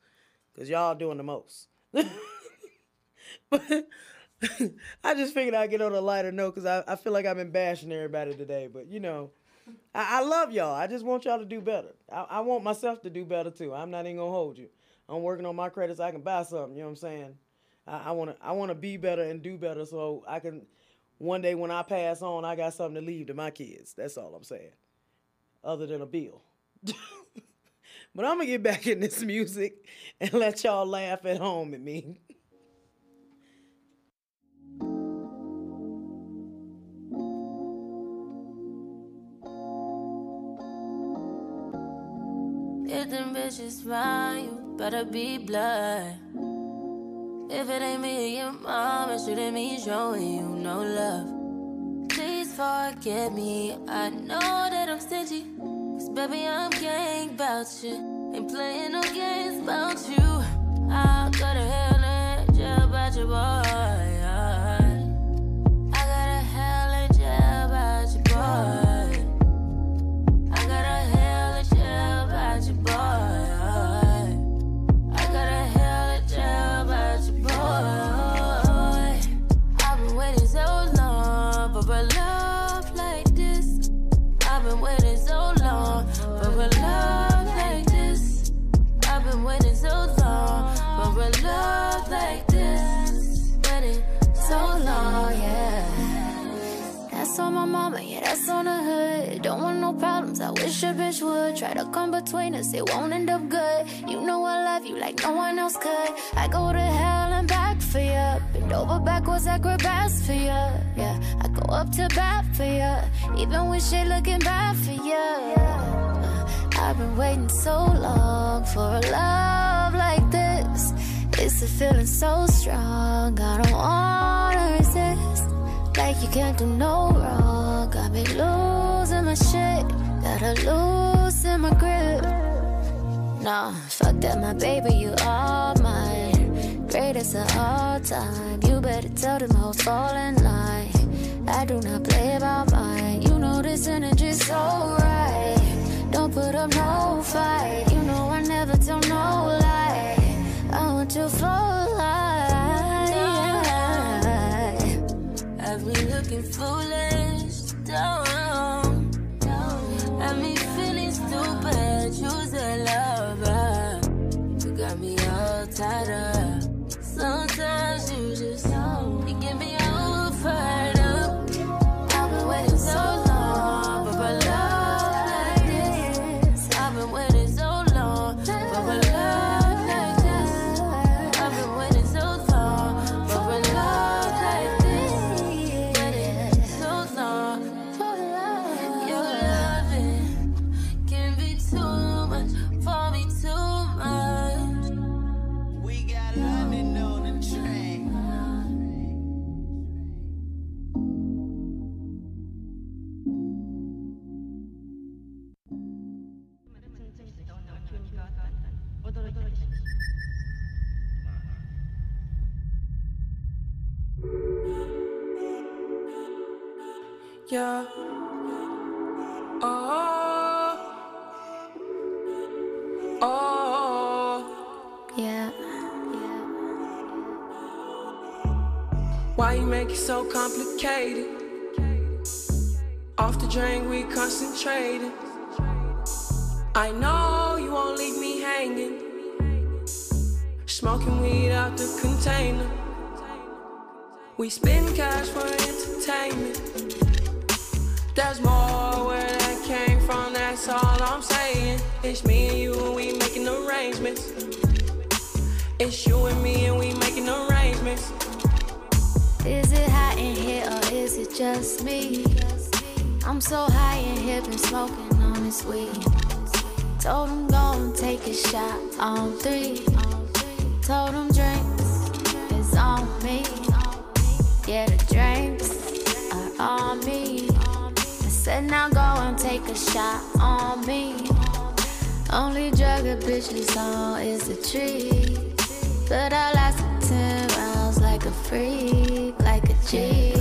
cause y'all doing the most. but I just figured I'd get on a lighter note, cause I, I feel like I've been bashing everybody today. But you know, I, I love y'all. I just want y'all to do better. I, I want myself to do better too. I'm not even gonna hold you. I'm working on my credits. I can buy something. You know what I'm saying? I, I wanna I wanna be better and do better, so I can one day when I pass on, I got something to leave to my kids. That's all I'm saying. Other than a bill. but I'm gonna get back in this music and let y'all laugh at home at me. Them bitches mine, you better be blood. If it ain't me or your mom, it shouldn't mean showing you no love. Please forgive me, I know that I'm stingy. Cause baby, I'm gang about you. Ain't playing no games about you. Mama, yeah, that's on the hood. Don't want no problems, I wish a bitch would. Try to come between us, it won't end up good. You know I love you like no one else could. I go to hell and back for ya. Bend over backwards, I grab ass for ya. Yeah, I go up to bat for ya. Even when shit looking bad for ya. Uh, I've been waiting so long for a love like this. It's a feeling so strong, I don't wanna resist. Like you can't do no wrong. Got me losing my shit. Gotta loosen my grip. Nah, fuck that, my baby, you are mine. Greatest of all time. You better tell them hoes fall in line. I do not play about mine. You know this energy's so right. Don't put up no fight. You know I never tell no lie. I want you for life. Been looking foolish, down. Have me feeling stupid, choose a lover. You got me all tied up. Sometimes you just, you get me all Yeah. Oh. Oh. Yeah. Why you make it so complicated? Off the drink, we concentrated. I know you won't leave me hanging. Smoking weed out the container. We spend cash for entertainment. There's more where that came from, that's all I'm saying. It's me and you, and we making arrangements. It's you and me, and we making arrangements. Is it hot in here or is it just me? I'm so high in here, been smoking on this weed. Told him go and take a shot on three. Told him drinks is on me. Yeah, the drinks are on me. Said now go and take a shot on me. Only drug a bitch is on is the tree. But I lasted 10 rounds like a freak, like a G.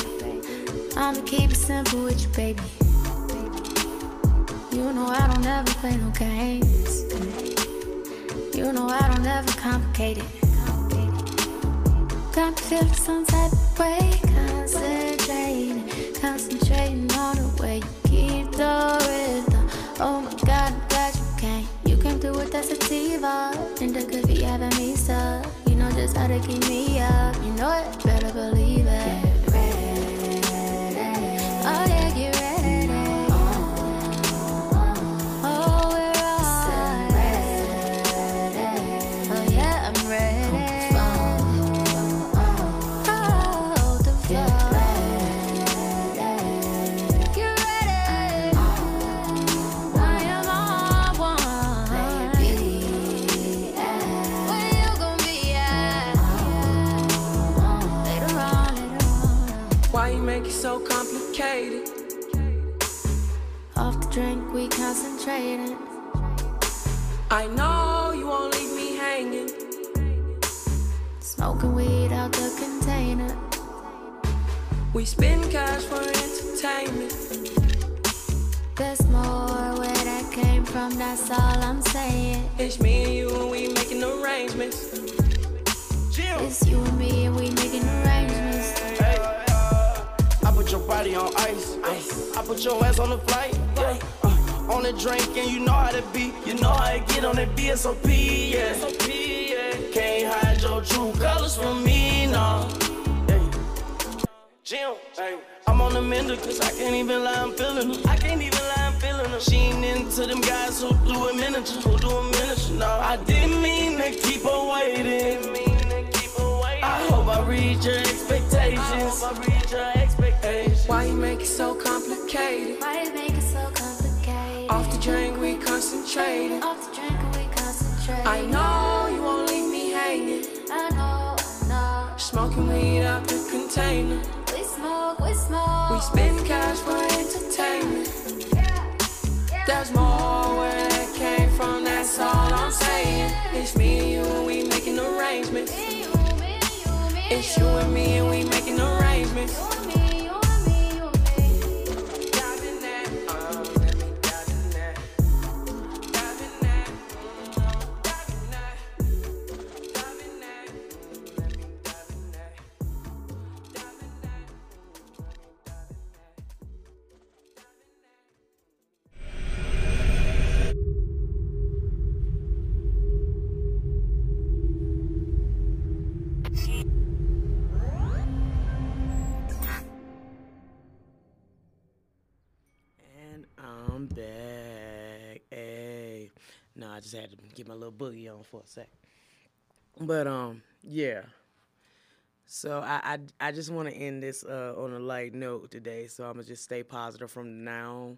I'ma keep it simple with you, baby. You know I don't ever play no games. You know I don't ever complicate it. Got me feeling some type of way, concentrating, concentrating on the way you keep the rhythm. Oh my God, I'm glad you came. You came through with that sativa, and that could be having me stuck. You know just how to keep me up. You know it, better believe it. Concentrating. I know you won't leave me hanging. Smoking weed out the container. We spend cash for entertainment. There's more where that came from, that's all I'm saying. It's me and you, and we making arrangements. It's you and me, and we making arrangements. Hey, I put your body on ice. ice. I put your ass on the flight. Yeah. On the drink, and you know how to be. You know how to get on that BSOP. Yeah. yeah. Can't hide your true colors from me, no. Hey. Jim, hey. I'm on the mender, cause I can't even lie, I'm feeling her. I can't even lie, I'm feeling her. She ain't into them guys who do a miniature, who do a miniature, no. I didn't mean to keep her waiting. I hope I reach your expectations. I reach your expectations. Why you make it so complicated? Why you make it so complicated? Off the drink, we concentrated. Off the drink, we concentrate. I know you won't leave me hanging. I know, know. Smoking weed out the container. We smoke, we smoke. We spend cash for entertainment. There's more where that came from, that's all I'm saying. It's me and you, and we making arrangements. It's you and me, and we making arrangements. Get my little boogie on for a sec. But um, yeah. So I I, I just want to end this uh, on a light note today. So I'm gonna just stay positive from now on,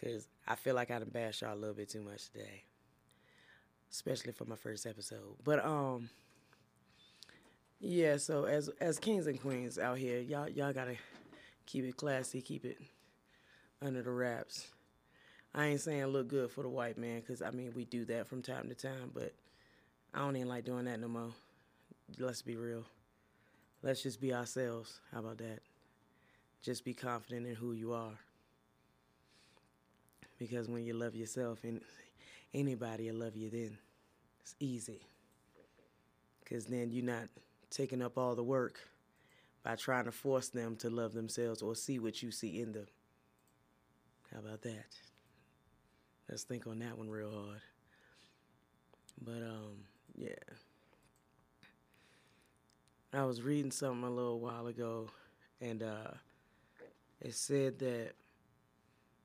cause I feel like I done bashed y'all a little bit too much today, especially for my first episode. But um, yeah. So as as kings and queens out here, y'all y'all gotta keep it classy, keep it under the wraps. I ain't saying look good for the white man, cause I mean we do that from time to time, but I don't even like doing that no more. Let's be real. Let's just be ourselves. How about that? Just be confident in who you are. Because when you love yourself, and anybody will love you then. It's easy. Because then you're not taking up all the work by trying to force them to love themselves or see what you see in them. How about that? Let's think on that one real hard. But um, yeah. I was reading something a little while ago, and uh, it said that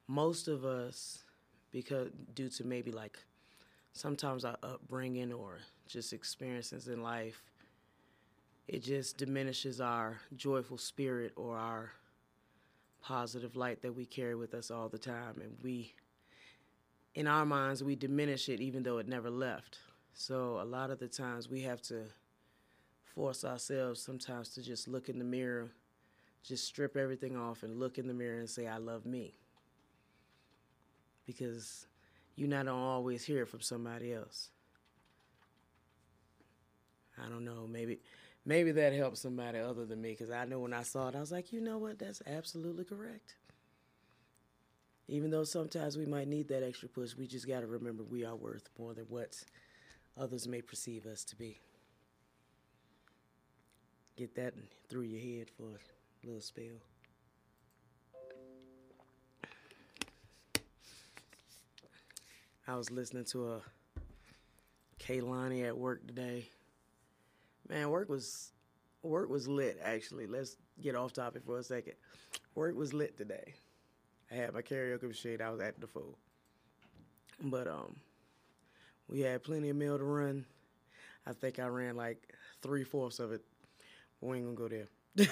most of us, because due to maybe like sometimes our upbringing or just experiences in life, it just diminishes our joyful spirit or our positive light that we carry with us all the time, and we, in our minds, we diminish it even though it never left. So a lot of the times we have to force ourselves sometimes to just look in the mirror, just strip everything off and look in the mirror and say, I love me. Because you're not always hear it from somebody else. I don't know, maybe maybe that helps somebody other than me, because I know when I saw it, I was like, you know what, that's absolutely correct. Even though sometimes we might need that extra push, we just gotta remember we are worth more than what others may perceive us to be get that through your head for a little spell. I was listening to a Kehlani at work today. Man, work was work was lit actually. Let's get off topic for a second. Work was lit today. I had my karaoke machine. I was at the full. But um, we had plenty of meal to run. I think I ran like three fourths of it we ain't gonna go there.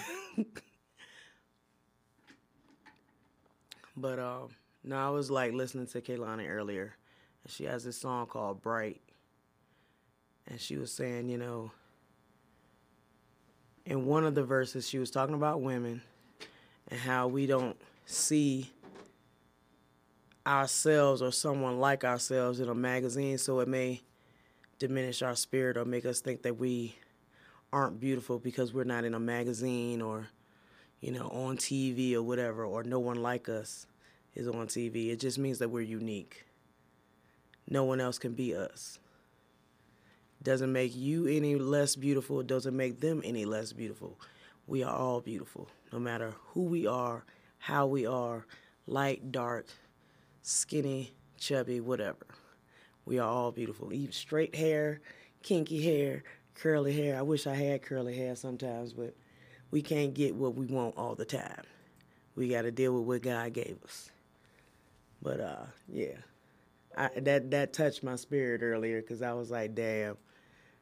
but um, no, I was like listening to Kehlani earlier, and she has this song called Bright, and she was saying, you know, in one of the verses, she was talking about women and how we don't see ourselves or someone like ourselves in a magazine, so it may diminish our spirit or make us think that we aren't beautiful because we're not in a magazine or, you know, on TV or whatever, or no one like us is on TV. It just means that we're unique. No one else can be us. Doesn't make you any less beautiful, doesn't make them any less beautiful. We are all beautiful, no matter who we are, how we are, light, dark, skinny, chubby, whatever. We are all beautiful. Even straight hair, kinky hair, curly hair. I wish I had curly hair sometimes, but we can't get what we want all the time. We got to deal with what God gave us. But uh, yeah, I, that that touched my spirit earlier because I was like, damn.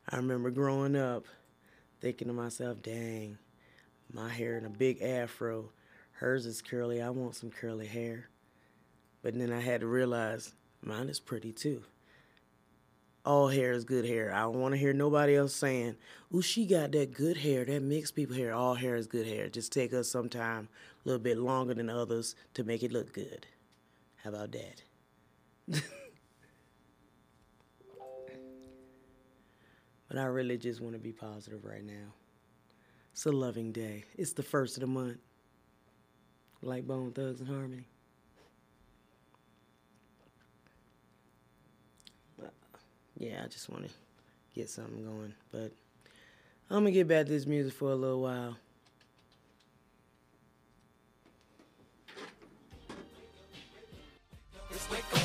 I remember growing up, thinking to myself, dang, my hair in a big afro. Hers is curly. I want some curly hair. But then I had to realize mine is pretty too all hair is good hair. I don't want to hear nobody else saying, "Ooh, she got that good hair, that mixed people hair." All hair is good hair. Just take us some time, a little bit longer than others, to make it look good. How about that? but I really just want to be positive right now. It's a loving day. It's the first of the month. Like Bone Thugs-n-Harmony. yeah, I just want to get something going. But I'm going to get back to this music for a little while. It's like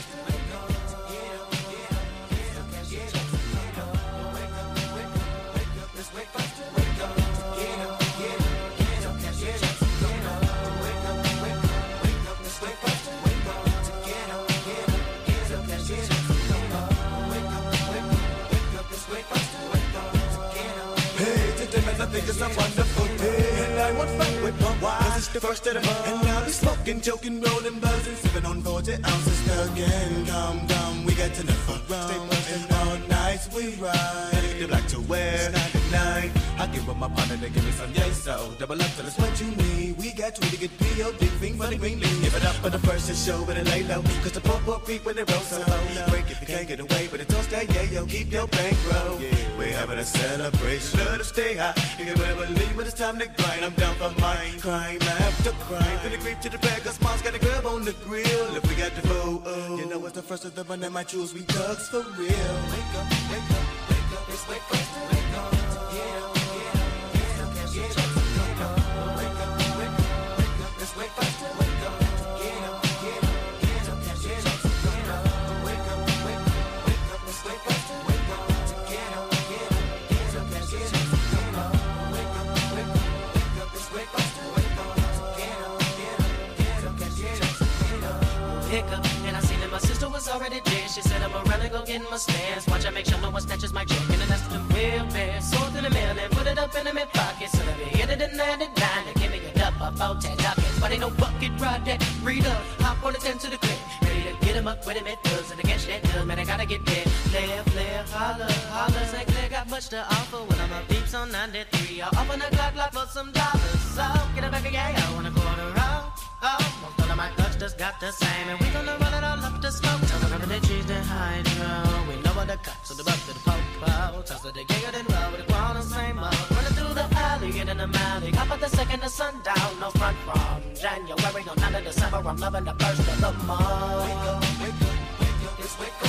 think it's a wonderful day. And I won't fight with my wife, cause it's the first of the month. And I'll be smoking, joking, rolling, buzzing, sipping on 40 ounces again. Come, come, we got to the never rum. And all nights we ride. The black to wear, to nine. I give up my partner to give me some yay, so double up till it's what you need. We got to really get P.O.D. thing for the green leaf. Give it up for the first to show, but it lay low. Cause the poor poor creep when they roll so low. Break if you can't get away, but it don't stay, yeah, yo, keep your bankroll. We're having a celebration, let us stay high. You can better believe when it's time to grind. I'm down for mine, crime after crime. Finna creep to the bag, cause mom's got a grab on the grill. If we got the foe, oh, you know it's the first of the month that my jewels we thugs for real. Wake up, wake up, wake up, it's wake up, She said, I'm around and go get in my stance. Watch I make sure no one snatches my check. And that's the real bear. Sold in the mail and put it up in the mid pocket. So me hit it in 99. They give me a dub about 10 dockets. But ain't no bucket ride that. Read up, hop on the 10 to the clip. Ready to get him up with him at thugs. And against that dub, man, I gotta get there. Flair, flair, holla, holla. St. Clair got much to offer. When I'm a peeps on 93. I'll open the clock lock for some dollars. So get it back again. I want a quarter off. Oh, most of my thugs just got the same. And we gonna run it all up the smoke. Tell them the cheese, the hydro. We know what the cuts, so the buck to the popo. Toss to the giggle, then roll with the ground and same old. Running through the alley, get in the alley. Hop at the second of sundown, no front from January, no none of December. I'm loving the first of the month. Wake up, wake up, wake up, it's wake up,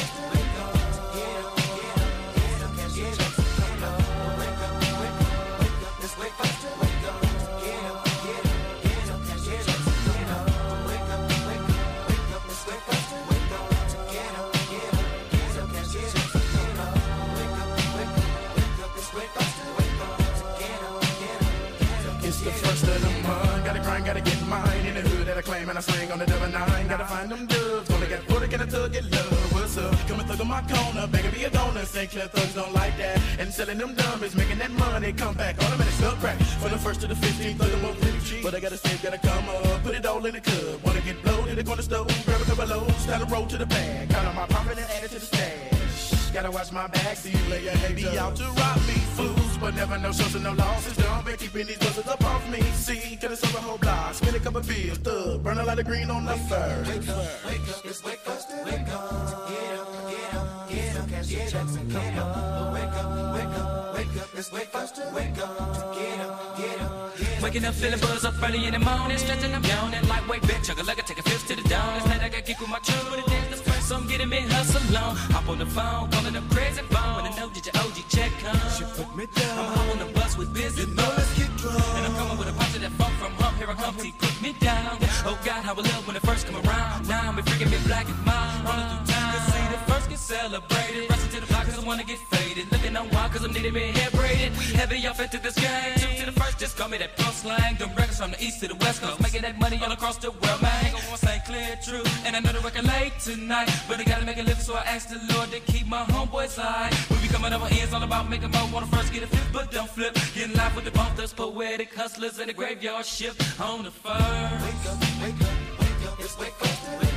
I I slang on the double nine. Gotta find them dubs. Only got 40, get a thug, get love. What's up? Come and thug on my corner. Begging be a donor. St. Clair thugs don't like that. And selling them dummies, making that money. Come back, automatic stuff crack. From the first to the 15th, thug them up pretty cheap. But I gotta save, gotta come up. Put it all in the cup. Wanna get bloated, they gonna stove. Grab a couple loads, start a roll to the bag. Count on my profit and add it to the stash. Gotta watch my back, see you later. Hey, be out to rob me, fools. But never no shows and no losses. Don't be keeping these buzzers up off me. See, get us on the whole block. Spin a couple bills, thug. Burn a lot of green on the fur. Wake up, wake up, it's wake up, wake up. Get up, get up, get up, get up, get up. Wake up, wake up, wake up, it's wake up, wake up. Get up, get up, get up. Waking up feeling buzz up early in the morning, stretching I'm yawning, lightweight bitch, chugga like I take a fist to the down. Last night I got kicked with my chug, but it dance the first, so I'm getting me hustle on. Hop on the phone, calling up crazy phone, when I know that your OG check comes. She put me down. I'm home on the bus with busy you know, let's get drunk. And I'm coming with a bunch of that funk from hump, here I come, T, put me down. Oh God, how I love when it first come around. Now I'm freaking me black and mild, running through time. Cause see, the first get celebrated, rushing to the block cause I wanna get faded. Looking on wild cause I'm needing me hair braided. We heavy off into this game. Two to the first, just call me that punk slang. Them records from the east to the west coast, making that money all across the world, man. Hang on St. Clair, true. And I know the record late tonight, but I gotta make a living, so I asked the Lord to keep my homeboys high. We be coming over ends all about making more. Wanna first get a flip, but don't flip. Getting live with the bump, those poetic hustlers in the graveyard shift on the first. Wake up, wake up, wake up, it's wake up, wake up.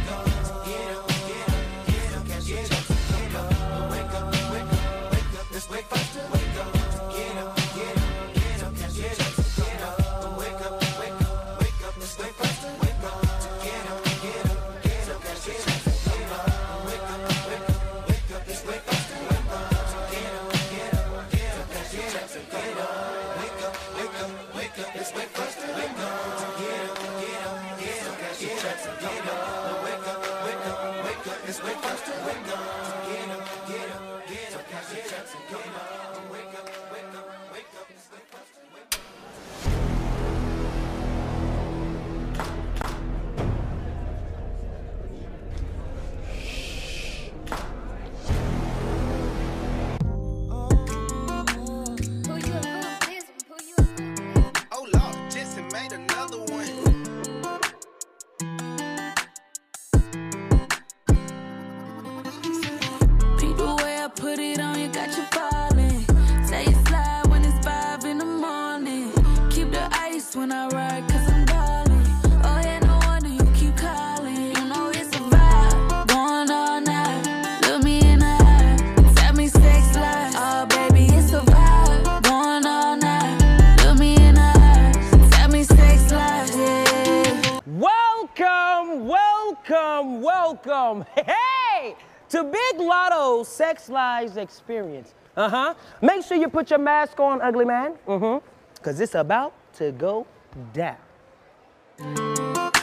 Sex Lives Experience. Uh huh. Make sure you put your mask on, ugly man. Mm hmm. Because it's about to go down.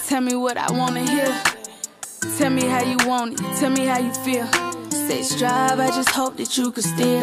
Tell me what I wanna hear. Tell me how you want it. Tell me how you feel. Sex drive, I just hope that you can steal.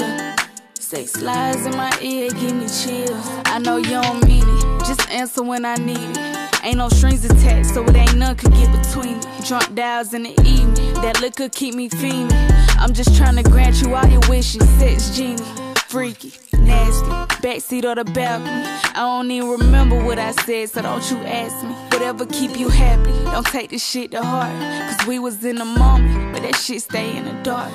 Sex lies in my ear, give me chills. I know you don't mean it. Just answer when I need it. Ain't no strings attached, so it ain't none could get between it. Drunk dials in the evening, that liquor keep me fiending. I'm just trying to grant you all your wishes. Sex genie, freaky, nasty, backseat or the balcony. I don't even remember what I said, so don't you ask me. Whatever keep you happy, don't take this shit to heart. Cause we was in the moment, but that shit stay in the dark.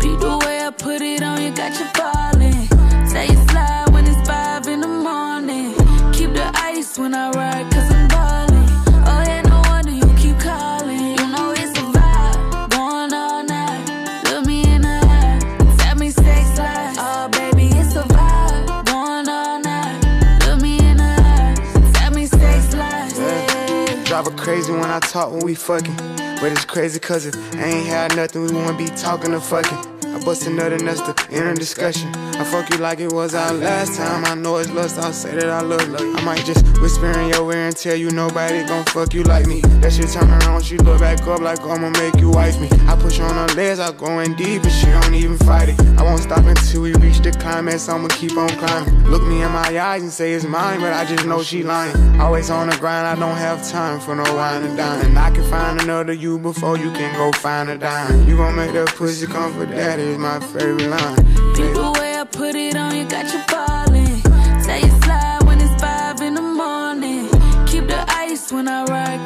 Beat the way I put it on you, got you falling. Say you slide when it's five in the morning. Keep the ice when I ride, crazy when I talk when we fucking. But it's crazy cause if I ain't had nothing, we wouldn't be talking or fucking. I bust a nut and that's the inner discussion. I fuck you like it was our last time. I know it's lust, I'll say that I love you. I might just whisper in your ear and tell you nobody gon' fuck you like me. That shit turn around, she look back up like I'ma make you wife me. I push on her legs, I go in deep, but she don't even fight it. I won't stop until we reach the climax, I'ma keep on climbing. Look me in my eyes and say it's mine, but I just know she lying. Always on the grind, I don't have time for no wine and dine. I can find another you before you can go find a dime. You gon' make that pussy come for daddy is my favorite line. Beat the way I put it on you, got you falling. Say you slide when it's five in the morning. Keep the ice when I ride,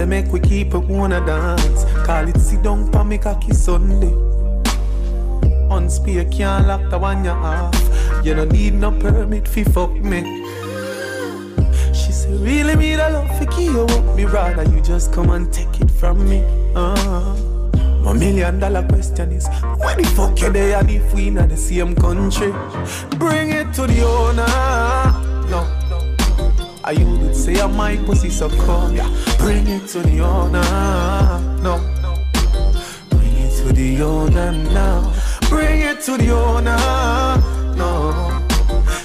say make we keep it wanna dance. Call it sit down pa me cocky Sunday. On spear can't lock the one you off. You don't need no permit fi fuck me. She say really me the love fi give you up. Me rather you just come and take it from me. Uh. My million dollar question is Where the fuck you there and if we in the same country Bring it to the owner I you would say I'm my pussy so come yeah. Bring it to the owner No Bring it to the owner now Bring it to the owner No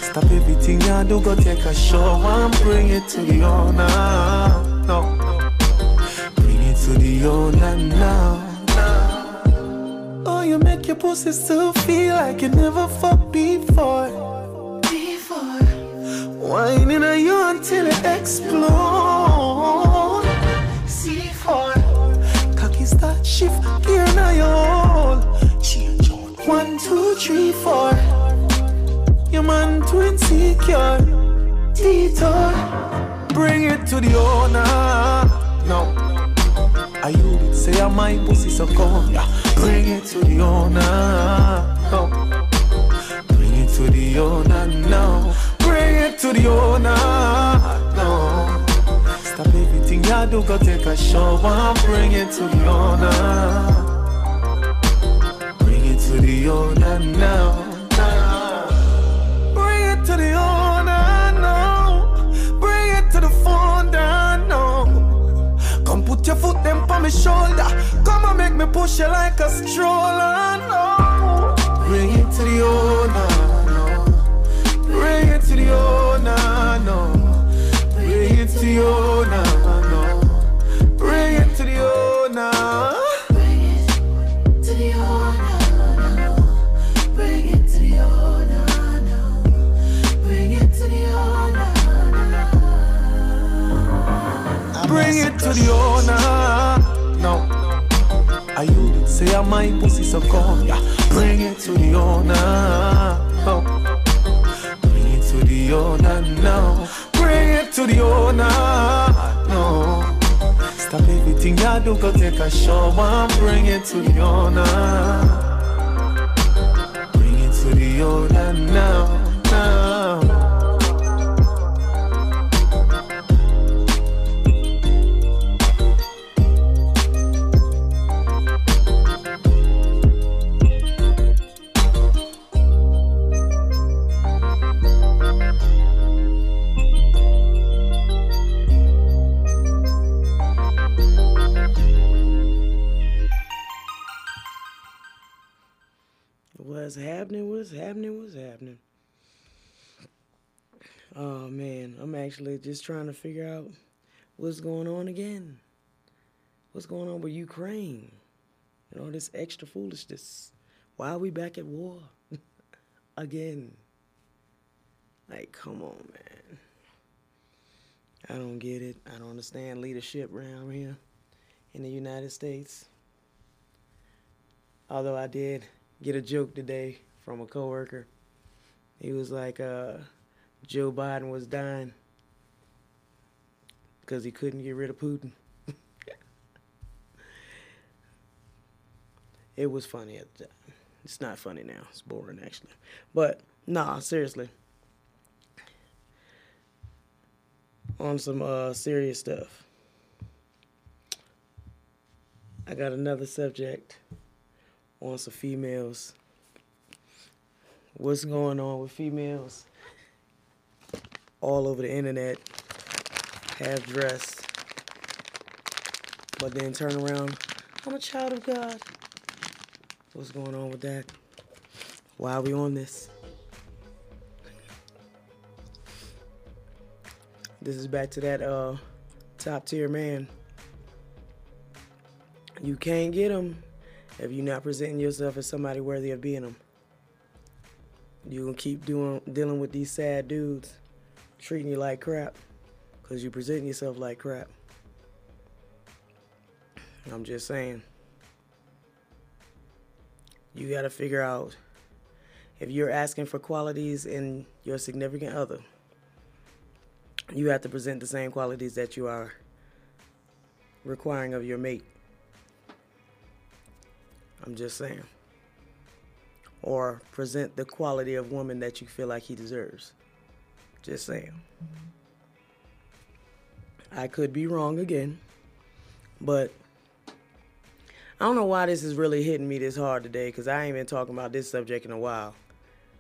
Stop everything you do go take a show and bring it to the owner No Bring it to the owner now Oh, you make your pussy still feel like you never fucked before. Before. Whining at you until it explodes. C4. Cocky start shift gear now you. Change. One, two, three, four. Your man too insecure. Detour. Bring it to the owner. No. I you did say I'm my pussy so come yeah. Bring it to the owner no. Bring it to the owner now Bring it to the owner you do go take a shower and Bring it to the owner Bring it to the owner now Bring it to the owner now Bring it to the down now Come put your foot them on my shoulder. Come and make me push you like a stroller. No. Bring it to the owner. No. Bring it to the owner. No. Bring it to the owner. Bring it to the owner. Now, I you that say I my pussy so cold. Yeah. Bring it to the owner. No. Bring it to the owner now. Bring it to the owner. No. Stop everything I do, go take a shower and bring it to the owner. Bring it to the owner now. What's happening? What's happening? Oh man, I'm actually just trying to figure out what's going on again. What's going on with Ukraine? You know, this extra foolishness. Why are we back at war again? Like, come on, man. I don't get it. I don't understand leadership around here in the United States. Although I did get a joke today from a coworker. He was like, uh, Joe Biden was dying because he couldn't get rid of Putin. it was funny at the time. It's not funny now. It's boring actually. But nah, seriously. On some uh, serious stuff. I got another subject on some females. What's going on with females all over the internet, half dressed, but then turn around. I'm a child of God. What's going on with that? Why are we on this? This is back to that uh, top tier man. You can't get him if you're not presenting yourself as somebody worthy of being them. You're gonna keep doing dealing with these sad dudes treating you like crap because you presenting yourself like crap. I'm just saying. You gotta figure out if you're asking for qualities in your significant other, you have to present the same qualities that you are requiring of your mate. I'm just saying. Or present the quality of woman that you feel like he deserves. Just saying. I could be wrong again, but I don't know why this is really hitting me this hard today because I ain't been talking about this subject in a while.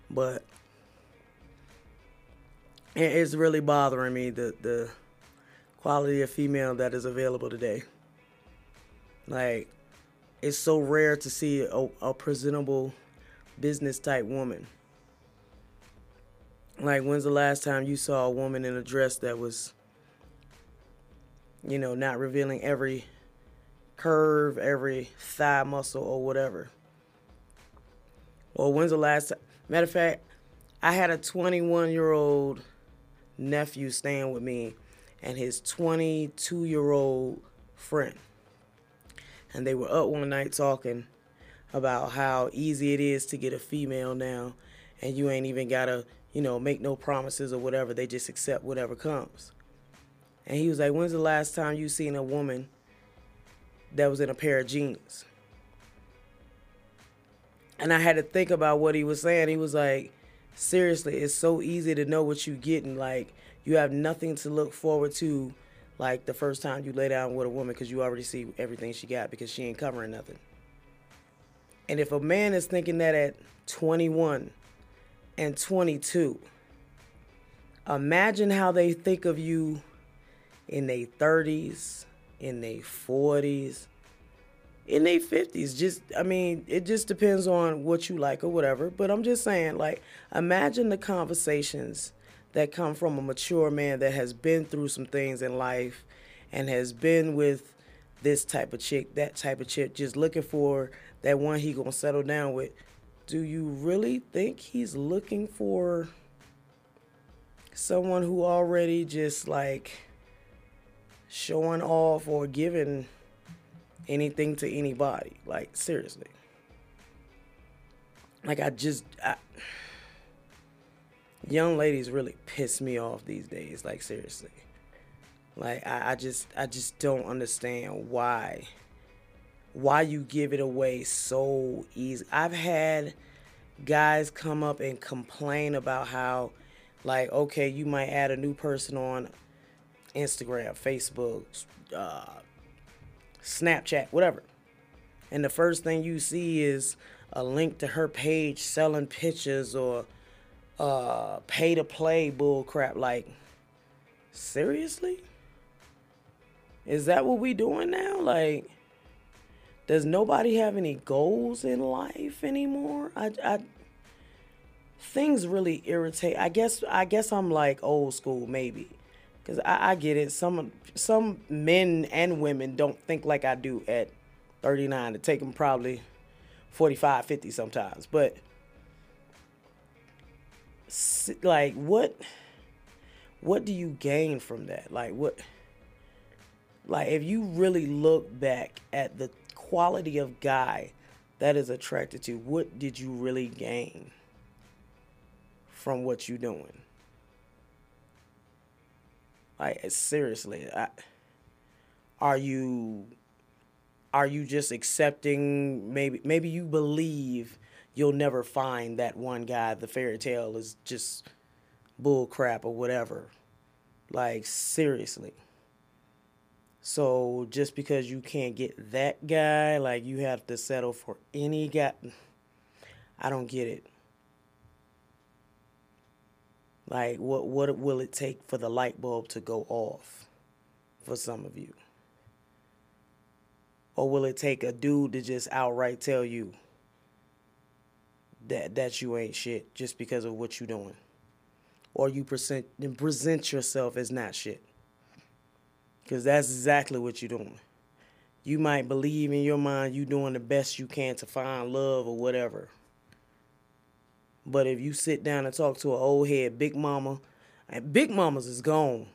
But it's really bothering me the the quality of female that is available today. Like it's so rare to see a, a presentable business type woman. Like, when's the last time you saw a woman in a dress that was, you know, not revealing every curve, every thigh muscle, or whatever? Or when's the last time? Matter of fact, I had a 21 year old nephew staying with me and his 22 year old friend and they were up one night talking about how easy it is to get a female now and you ain't even gotta you know make no promises or whatever. They just accept whatever comes. And he was like when's the last time you seen a woman that was in a pair of jeans? And i had to think about what he was saying. He was like seriously it's so easy to know what you're getting. Like you have nothing to look forward to like the first time you lay down with a woman because you already see everything she got because she ain't covering nothing. And if a man is thinking that at 21 and 22, imagine how they think of you in their 30s, in their 40s, in their 50s. Just, I mean, it just depends on what you like or whatever. But I'm just saying, like, imagine the conversations that come from a mature man that has been through some things in life and has been with this type of chick, that type of chick, just looking for that one he gonna settle down with. Do you really think he's looking for someone who already just like showing off or giving anything to anybody. Like seriously. Like I just I, young ladies really piss me off these days. Like seriously. Like I, I just I just don't understand why why you give it away so easy. I've had guys come up and complain about how like okay you might add a new person on Instagram, Facebook, uh, Snapchat, whatever. And the first thing you see is a link to her page selling pictures or uh, pay to play bullcrap. Like, seriously? Is that what we doing now? Like, does nobody have any goals in life anymore? I, I things really irritate. I guess I guess I'm like old school maybe, cause I, I get it. Some some men and women don't think like I do at 39. It take them probably 45, 50 sometimes. But like what what do you gain from that? Like what like if you really look back at the quality of guy that is attracted to what did you really gain from what you're doing? Like eh, seriously, I, are you are you just accepting maybe maybe you believe you'll never find that one guy the fairy tale is just bull crap or whatever. Like seriously. So just because you can't get that guy, like you have to settle for any guy. I don't get it. Like what what will it take for the light bulb to go off for some of you? Or will it take a dude to just outright tell you that that you ain't shit just because of what you doing? Or you present present yourself as not shit. Cause that's exactly what you're doing. You might believe in your mind you're doing the best you can to find love or whatever. But if you sit down and talk to an old head, Big Mama, and Big Mamas is gone.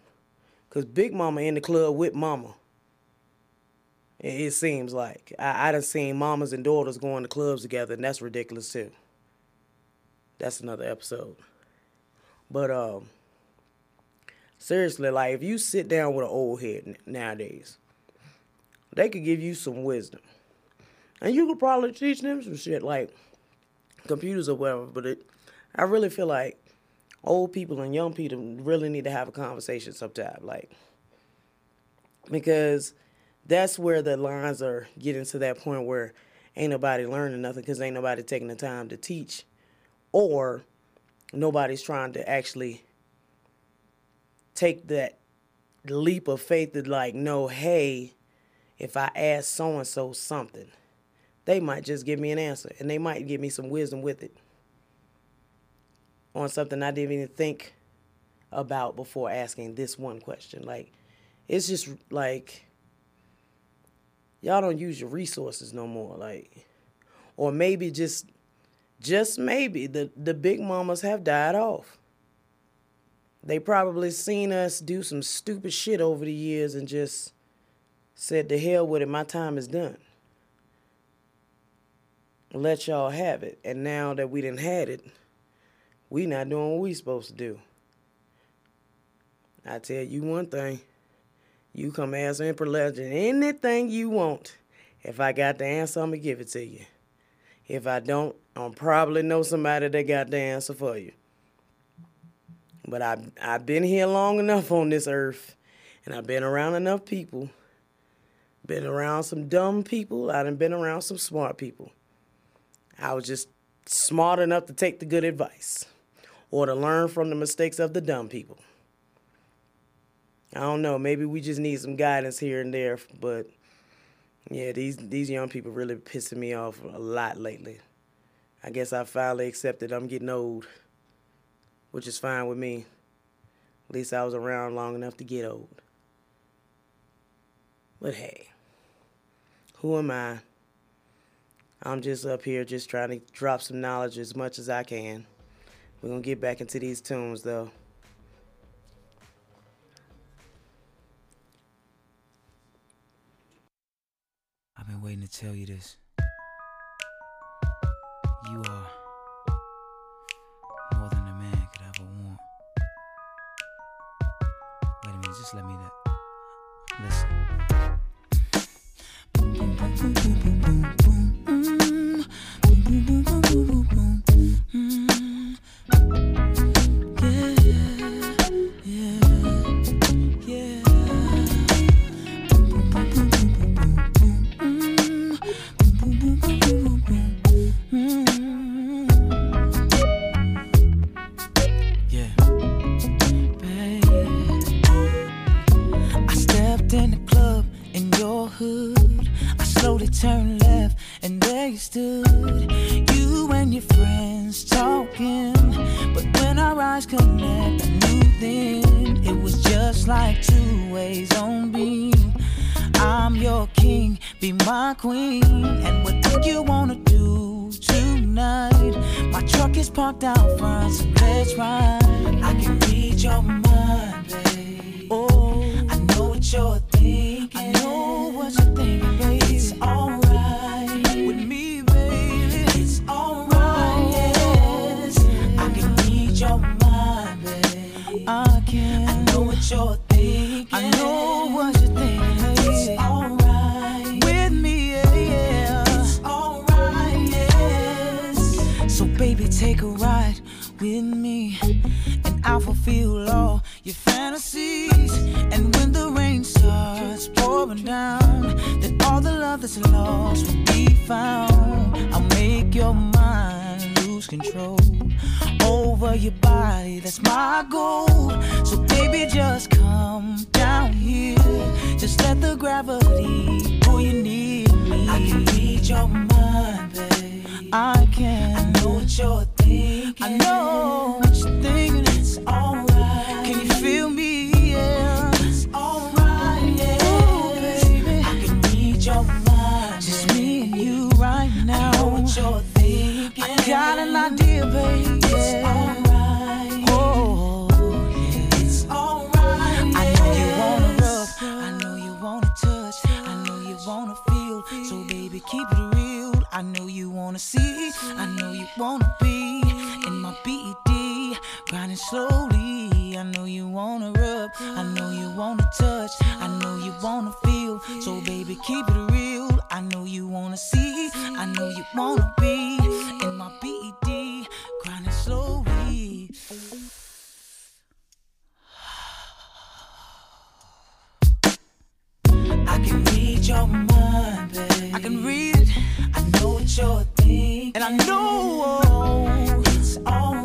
Cause Big Mama in the club with Mama. It, it seems like. I, I done seen mamas and daughters going to clubs together, and that's ridiculous too. That's another episode. But um seriously, like if you sit down with an old head nowadays, they could give you some wisdom. And you could probably teach them some shit like computers or whatever, but it, I really feel like old people and young people really need to have a conversation sometime. Like, because that's where the lines are getting to that point where ain't nobody learning nothing because ain't nobody taking the time to teach, or nobody's trying to actually take that leap of faith to like know, hey, if I ask so and so something, they might just give me an answer and they might give me some wisdom with it on something I didn't even think about before asking this one question. Like, it's just like y'all don't use your resources no more. Like, or maybe just, just maybe the the big mamas have died off. They probably seen us do some stupid shit over the years and just said, to hell with it, my time is done." Let y'all have it, and now that we didn't had it, we not doing what we supposed to do. I tell you one thing. You come ask Empress Legend anything you want. If I got the answer, I'm going to give it to you. If I don't, I'm probably know somebody that got the answer for you. But I've, I've been here long enough on this earth, and I've been around enough people. Been around some dumb people. I done been around some smart people. I was just smart enough to take the good advice or to learn from the mistakes of the dumb people. I don't know. Maybe we just need some guidance here and there, but yeah, these these young people really pissing me off a lot lately. I guess I finally accepted I'm getting old, which is fine with me. At least I was around long enough to get old. But hey, who am I? I'm just up here just trying to drop some knowledge as much as I can. We're gonna get back into these tunes though. I've been waiting to tell you this. You are just let me that. Listen. Yeah. Queen. And whatever you wanna do tonight, my truck is parked out front, so let's ride. I can read your mind, babe. Oh, I know what you're thinking. I know what you're thinking, babe. It's alright with me, baby. It's alright, yes. I can read your mind, babe. I can. I know what you're I'll fulfill all your fantasies. And when the rain starts pouring down, then all the love that's lost will be found. I'll make your mind lose control over your body. That's my goal. So baby, just come down here. Just let the gravity pull you near me. I can read your mind, babe. I can. I know what you're thinking. I know what you're thinking. It's alright. Can you feel me? It's alright. Yeah. Ooh, baby. I can read your mind. Just me and you right now. I know what you're thinking. I got an idea, baby. It's alright. Oh. It's alright. I know you wanna rub. I know you wanna touch. I know you wanna feel. So baby, keep it real. I know you wanna see. I know you wanna be slowly. I know you wanna rub. I know you wanna touch. I know you wanna feel. So baby, keep it real. I know you wanna see. I know you wanna be in my BED, grinding slowly. I can read your mind, babe. I can read it. I know what you're thinking. And I know it's alright.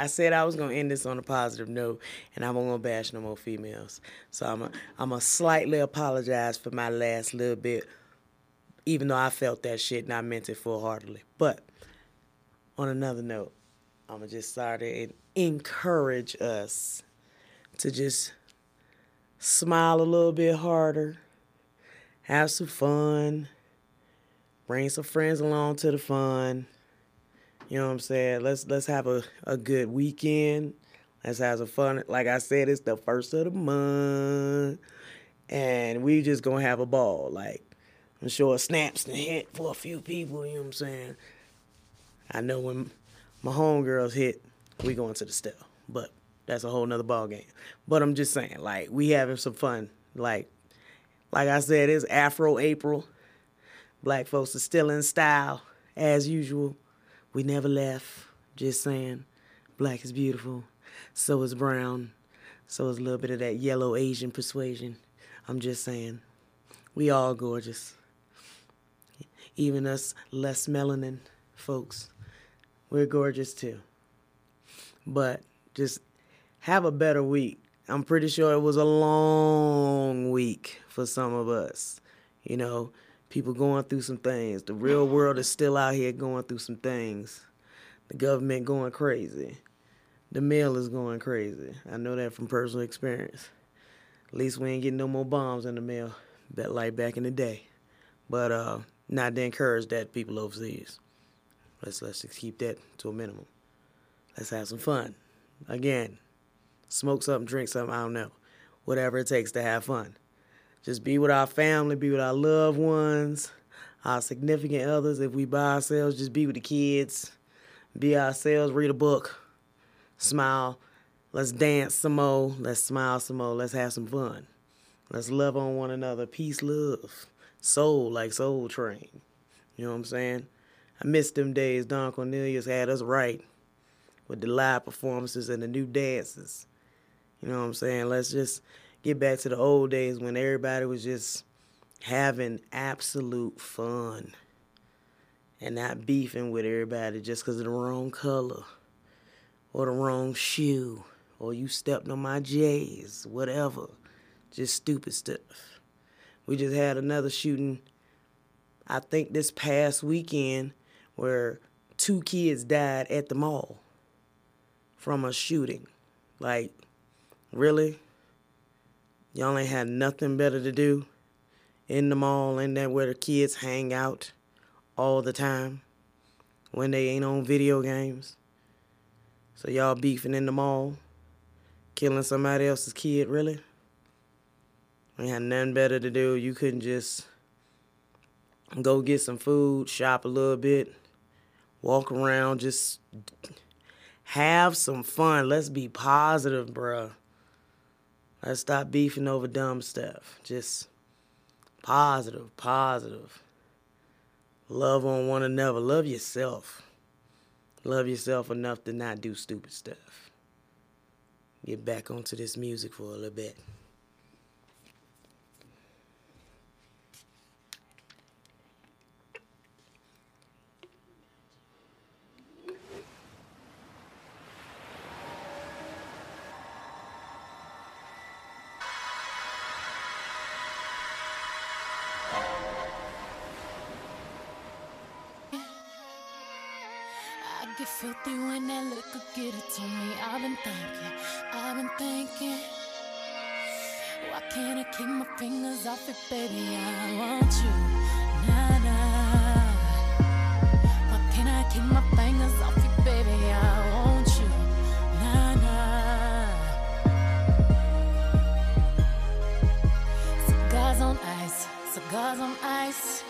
I said I was gonna end this on a positive note, and I'm gonna bash no more females. So I'm a, I'm a slightly apologize for my last little bit, even though I felt that shit and I meant it full heartedly. But on another note, I'm gonna just start to encourage us to just smile a little bit harder, have some fun, bring some friends along to the fun. You know what I'm saying? Let's let's have a, a good weekend. Let's have some fun. Like I said, it's the first of the month. And we just gonna have a ball. Like I'm sure snaps and hit for a few people, you know what I'm saying? I know when my homegirls hit, we going to the step. But that's a whole nother ball game. But I'm just saying, like, we having some fun. Like like I said, it's Afro April. Black folks are still in style, as usual. We never left. Just saying. Black is beautiful. So is brown. So is a little bit of that yellow Asian persuasion. I'm just saying. We all gorgeous. Even us less melanin folks. We're gorgeous too. But just have a better week. I'm pretty sure it was a long week for some of us. You know, people going through some things. The real world is still out here going through some things. The government going crazy. The mail is going crazy. I know that from personal experience. At least we ain't getting no more bombs in the mail, bet like back in the day. But uh, not to encourage that people overseas. Let's let's just keep that to a minimum. Let's have some fun. Again, smoke something, drink something. I don't know, whatever it takes to have fun. Just be with our family, be with our loved ones, our significant others. If we by ourselves, just be with the kids, be ourselves, read a book, smile. Let's dance some more. Let's smile some more. Let's have some fun. Let's love on one another. Peace, love. Soul like Soul Train. You know what I'm saying? I miss them days Don Cornelius had us right with the live performances and the new dances. You know what I'm saying? Let's just get back to the old days when everybody was just having absolute fun and not beefing with everybody just because of the wrong color or the wrong shoe or you stepped on my J's, whatever. Just stupid stuff. We just had another shooting, I think this past weekend, where two kids died at the mall from a shooting. Like, really? Y'all ain't had nothing better to do in the mall and that where the kids hang out all the time when they ain't on video games. So y'all beefing in the mall, killing somebody else's kid, really? Ain't had nothing better to do. You couldn't just go get some food, shop a little bit, walk around, just have some fun. Let's be positive, bruh. Let's stop beefing over dumb stuff. Just positive, positive. Love on one another. Love yourself. Love yourself enough to not do stupid stuff. Get back onto this music for a little bit. Filthy when that liquor get it to me. I've been thinking, I've been thinking. Why can't I keep my fingers off it, baby? I want you, nah nah. Why can't I keep my fingers off it, baby? I want you, nah nah. Cigars on ice, cigars on ice.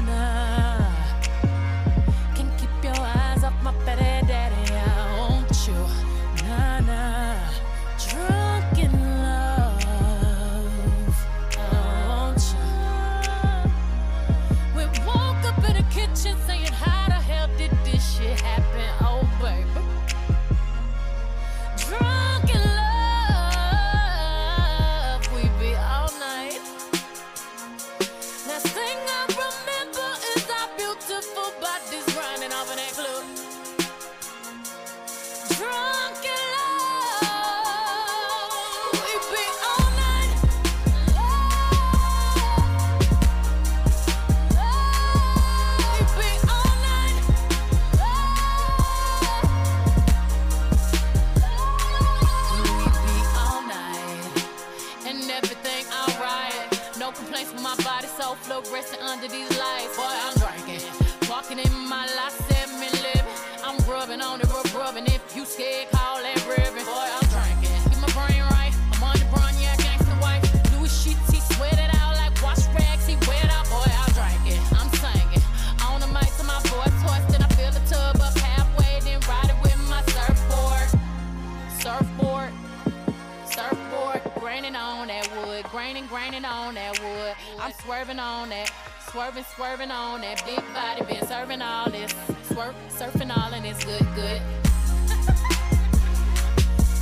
I'm swerving on that, swerving, swerving on that big body, been serving all this, swerve, surfing all and it's good, good.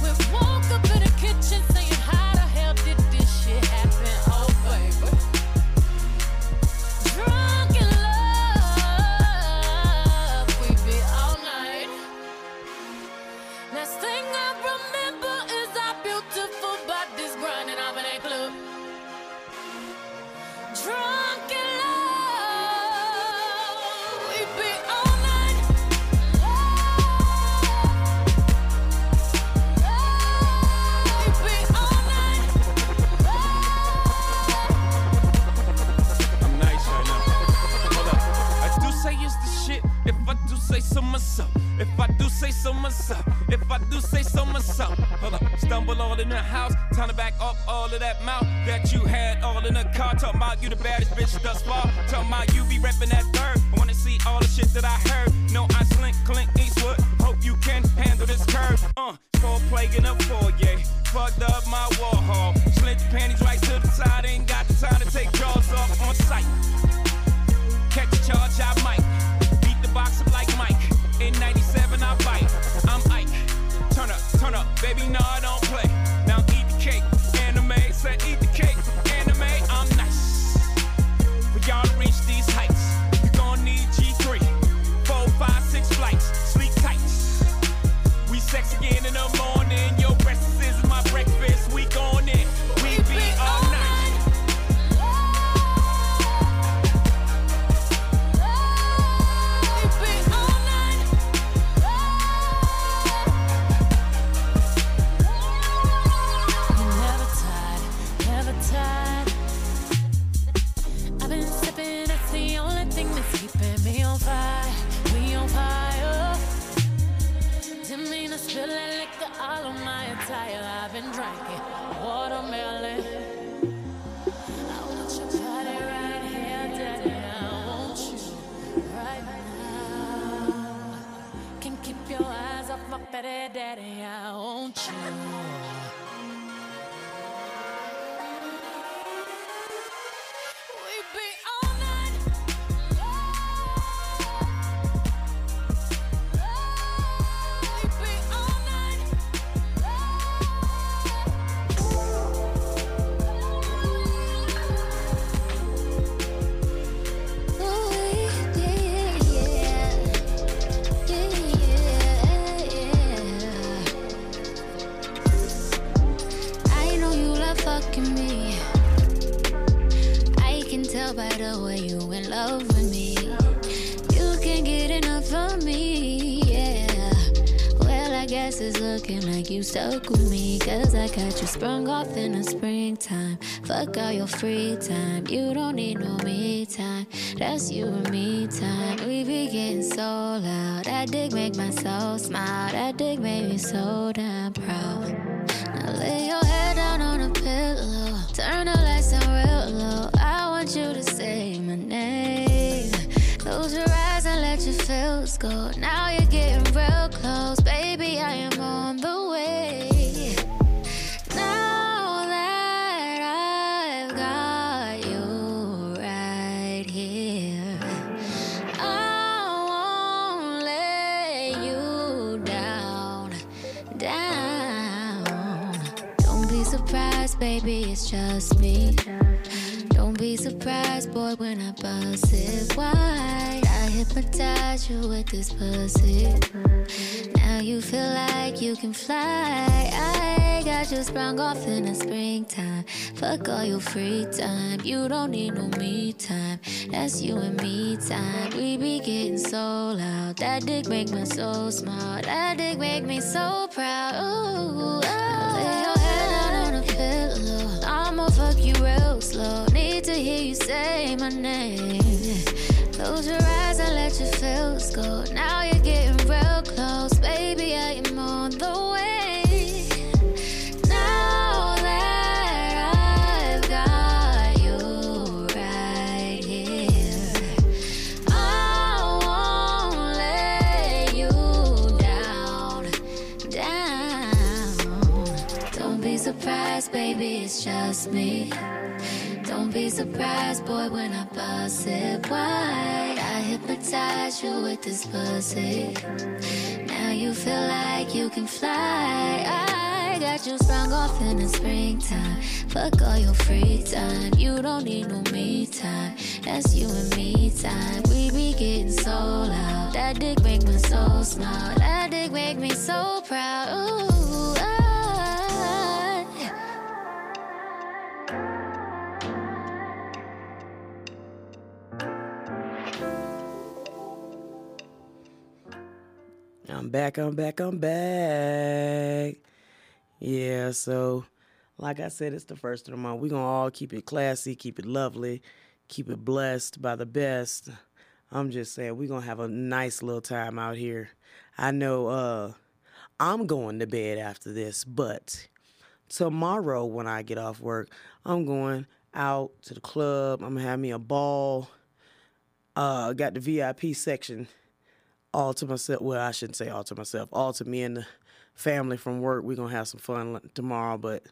we woke up in the kitchen saying, How the hell did this shit happen? Say so myself. If I do say so myself. If I do say so myself. Hold up. Stumble all in the house. Time to back up all of that mouth that you had all in the car. Talking about you the baddest bitch thus far. Talking about you be reppin' that third. I wanna see all the shit that I heard. No, I slink, clink, Eastwood. Hope you can handle this curve. Uh, four plague in a foyer. Fucked up my wall hall. Slid your panties right to the side. Ain't got the time to take jaws off on sight. Catch a charge, I might. Baby, no, I don't play. Now eat the cake. Anime, said eat the cake. Anime, I'm nice. For y'all free time. You off in the springtime. Fuck all your free time. You don't need no me time. That's you and me time. We be getting so loud. That dick make my soul smile. That dick make me so proud. Ooh, ah. Lay your head down on a pillow. I'ma fuck you real slow. Need to hear you say my name. Close your eyes and let your feels go. Now you're me. Don't be surprised, boy, when I bust it wide. I hypnotize you with this pussy. Now you feel like you can fly. I got you sprung off in the springtime. Fuck all your free time. You don't need no me time. That's you and me time. We be getting so loud. That dick make my soul smile. That dick make me so proud. Ooh, I'm back, I'm back, I'm back. Yeah, so like I said, it's the first of the month. We're gonna all keep it classy, keep it lovely, keep it blessed by the best. I'm just saying we're gonna have a nice little time out here. I know uh I'm going to bed after this, but tomorrow when I get off work, I'm going out to the club. I'm gonna have me a ball. Uh got the VIP section all to myself. Well, I shouldn't say all to myself. All to me and the family from work. We're gonna have some fun tomorrow, but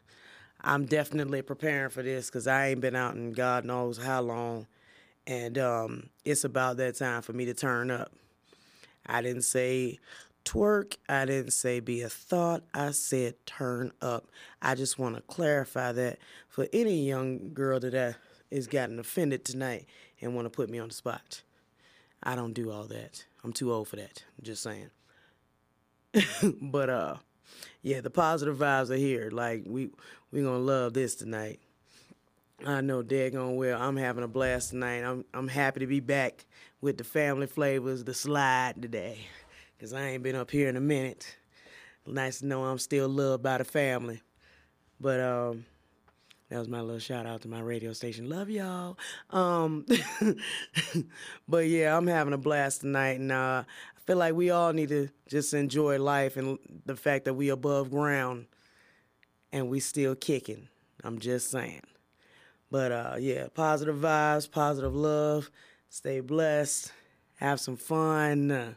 I'm definitely preparing for this because I ain't been out in God knows how long, and um, it's about that time for me to turn up. I didn't say twerk. I didn't say be a thought. I said turn up. I just want to clarify that for any young girl that uh, is gotten offended tonight and want to put me on the spot. I don't do all that. I'm too old for that. Just saying. but uh yeah, the positive vibes are here. Like we we gonna love this tonight. I know daggone well I'm having a blast tonight. I'm I'm happy to be back with the family flavors, the slide today. Cause I ain't been up here in a minute. Nice to know I'm still loved by the family. But um that was my little shout out to my radio station. Love y'all. Um, but yeah, I'm having a blast tonight, and uh, I feel like we all need to just enjoy life and the fact that we above ground and we still kicking. I'm just saying. But uh, yeah, positive vibes, positive love. Stay blessed. Have some fun.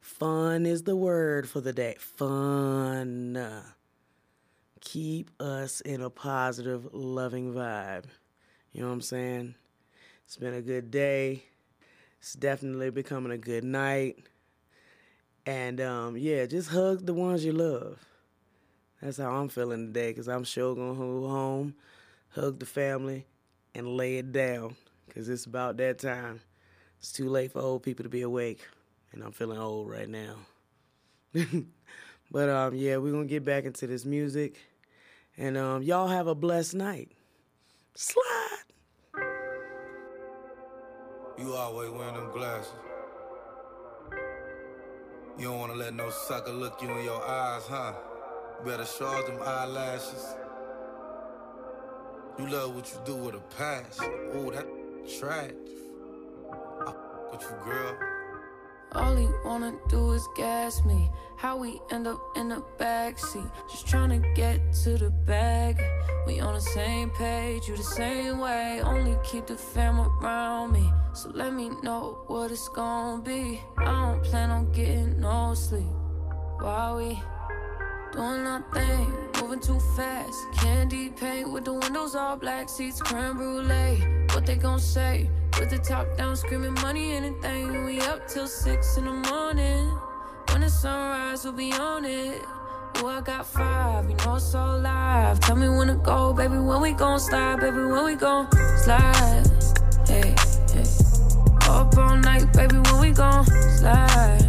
Fun is the word for the day. Fun. Keep us in a positive, loving vibe. You know what I'm saying? It's been a good day. It's definitely becoming a good night. And um, yeah, just hug the ones you love. That's how I'm feeling today, because I'm sure gonna go home, hug the family, and lay it down, because it's about that time. It's too late for old people to be awake, and I'm feeling old right now. but um, yeah, we're gonna get back into this music, and um, y'all have a blessed night. Slide. You always wearing them glasses. You don't wanna let no sucker look you in your eyes, huh? Better charge them eyelashes. You love what you do with a passion. Ooh, that trash. I with you, girl. All he wanna do is gas me. How we end up in the backseat. Just tryna get to the bag. We on the same page, you the same way. Only keep the fam around me. So let me know what it's gonna be. I don't plan on getting no sleep. While we doing our thing, moving too fast. Candy paint with the windows all black, seats creme brulee. What they gon' say? With the top down, screaming money, anything. We up till six in the morning. When the sunrise, we'll be on it. Ooh, I got five, you know it's so live. Tell me when to go, baby. When we gon' slide, baby. When we gon' slide. Hey, hey. Up all night, baby. When we gon' slide.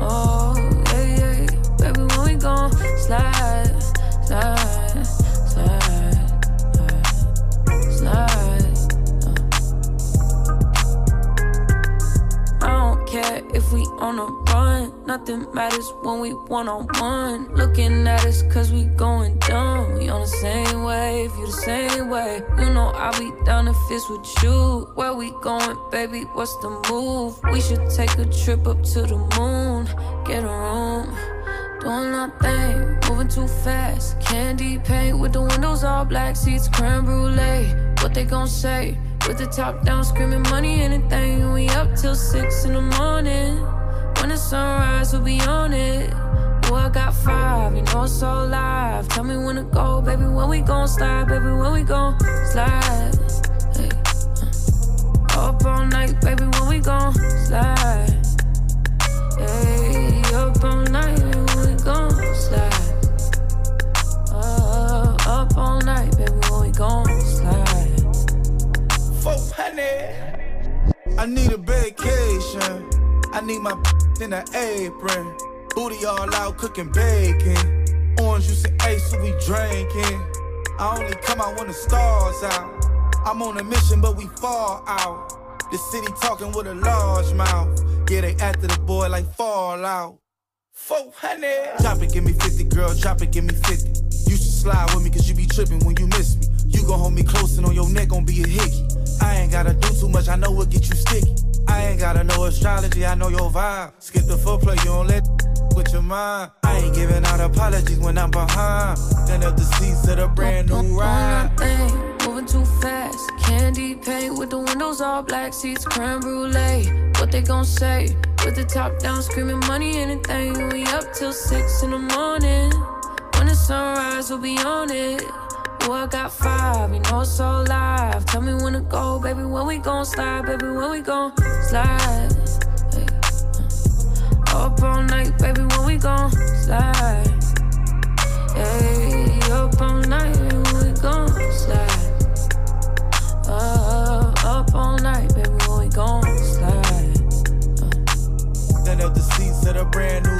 Oh, yeah, yeah. Baby, when we gon' slide, slide, slide, if we on a run. Nothing matters when we one on one. Looking at us cause we going dumb. We on the same wave, you the same way. You know I'll be down if it's with you. Where we going, baby? What's the move? We should take a trip up to the moon. Get a room. Doing nothing, moving too fast. Candy paint with the windows all black, seats creme brulee. What they gon' say? With the top down, screaming money, anything. We up till six in the morning. When the sunrise, we'll be on it. Ooh, I got five, you know it's so live. Tell me when to go, baby. When we gon' slide, baby. When we gon' slide. Hey, uh. Up all night, baby. When we gon' slide. Hey, up all night, baby. When we gon' slide. Uh, up all night, baby. When we gon'. 400. I need a vacation. I need my in an apron. Booty all out cooking bacon. Orange juice and ace, so we drinking. I only come out when the stars out. I'm on a mission, but we fall out. The city talking with a large mouth. Yeah, they after the boy like Fallout. 400. Drop it, give me 50, girl. Drop it, give me 50. You should slide with me, cause you be tripping when you miss me. You gon' hold me close and on your neck gon' be a hickey. I ain't gotta do too much, I know what get you sticky. I ain't gotta know astrology, I know your vibe. Skip the foreplay, you don't let with your mind. I ain't giving out apologies when I'm behind. Then up the seats of the brand new ride. Thing, moving too fast. Candy paint with the windows all black, seats creme brulee. What they gon' say? With the top down, screaming money, anything. We up till six in the morning. When the sunrise, we'll be on it. Ooh, I got five, you know it's all live. Tell me when to go, baby, when we gon' slide, baby, when we gon' slide. Hey. Up all night, baby, when we gon' slide. Hey, up all night, baby, when we gon' slide. Uh, up all night, baby, when we gon' slide. Uh. Then up the seats of the brand new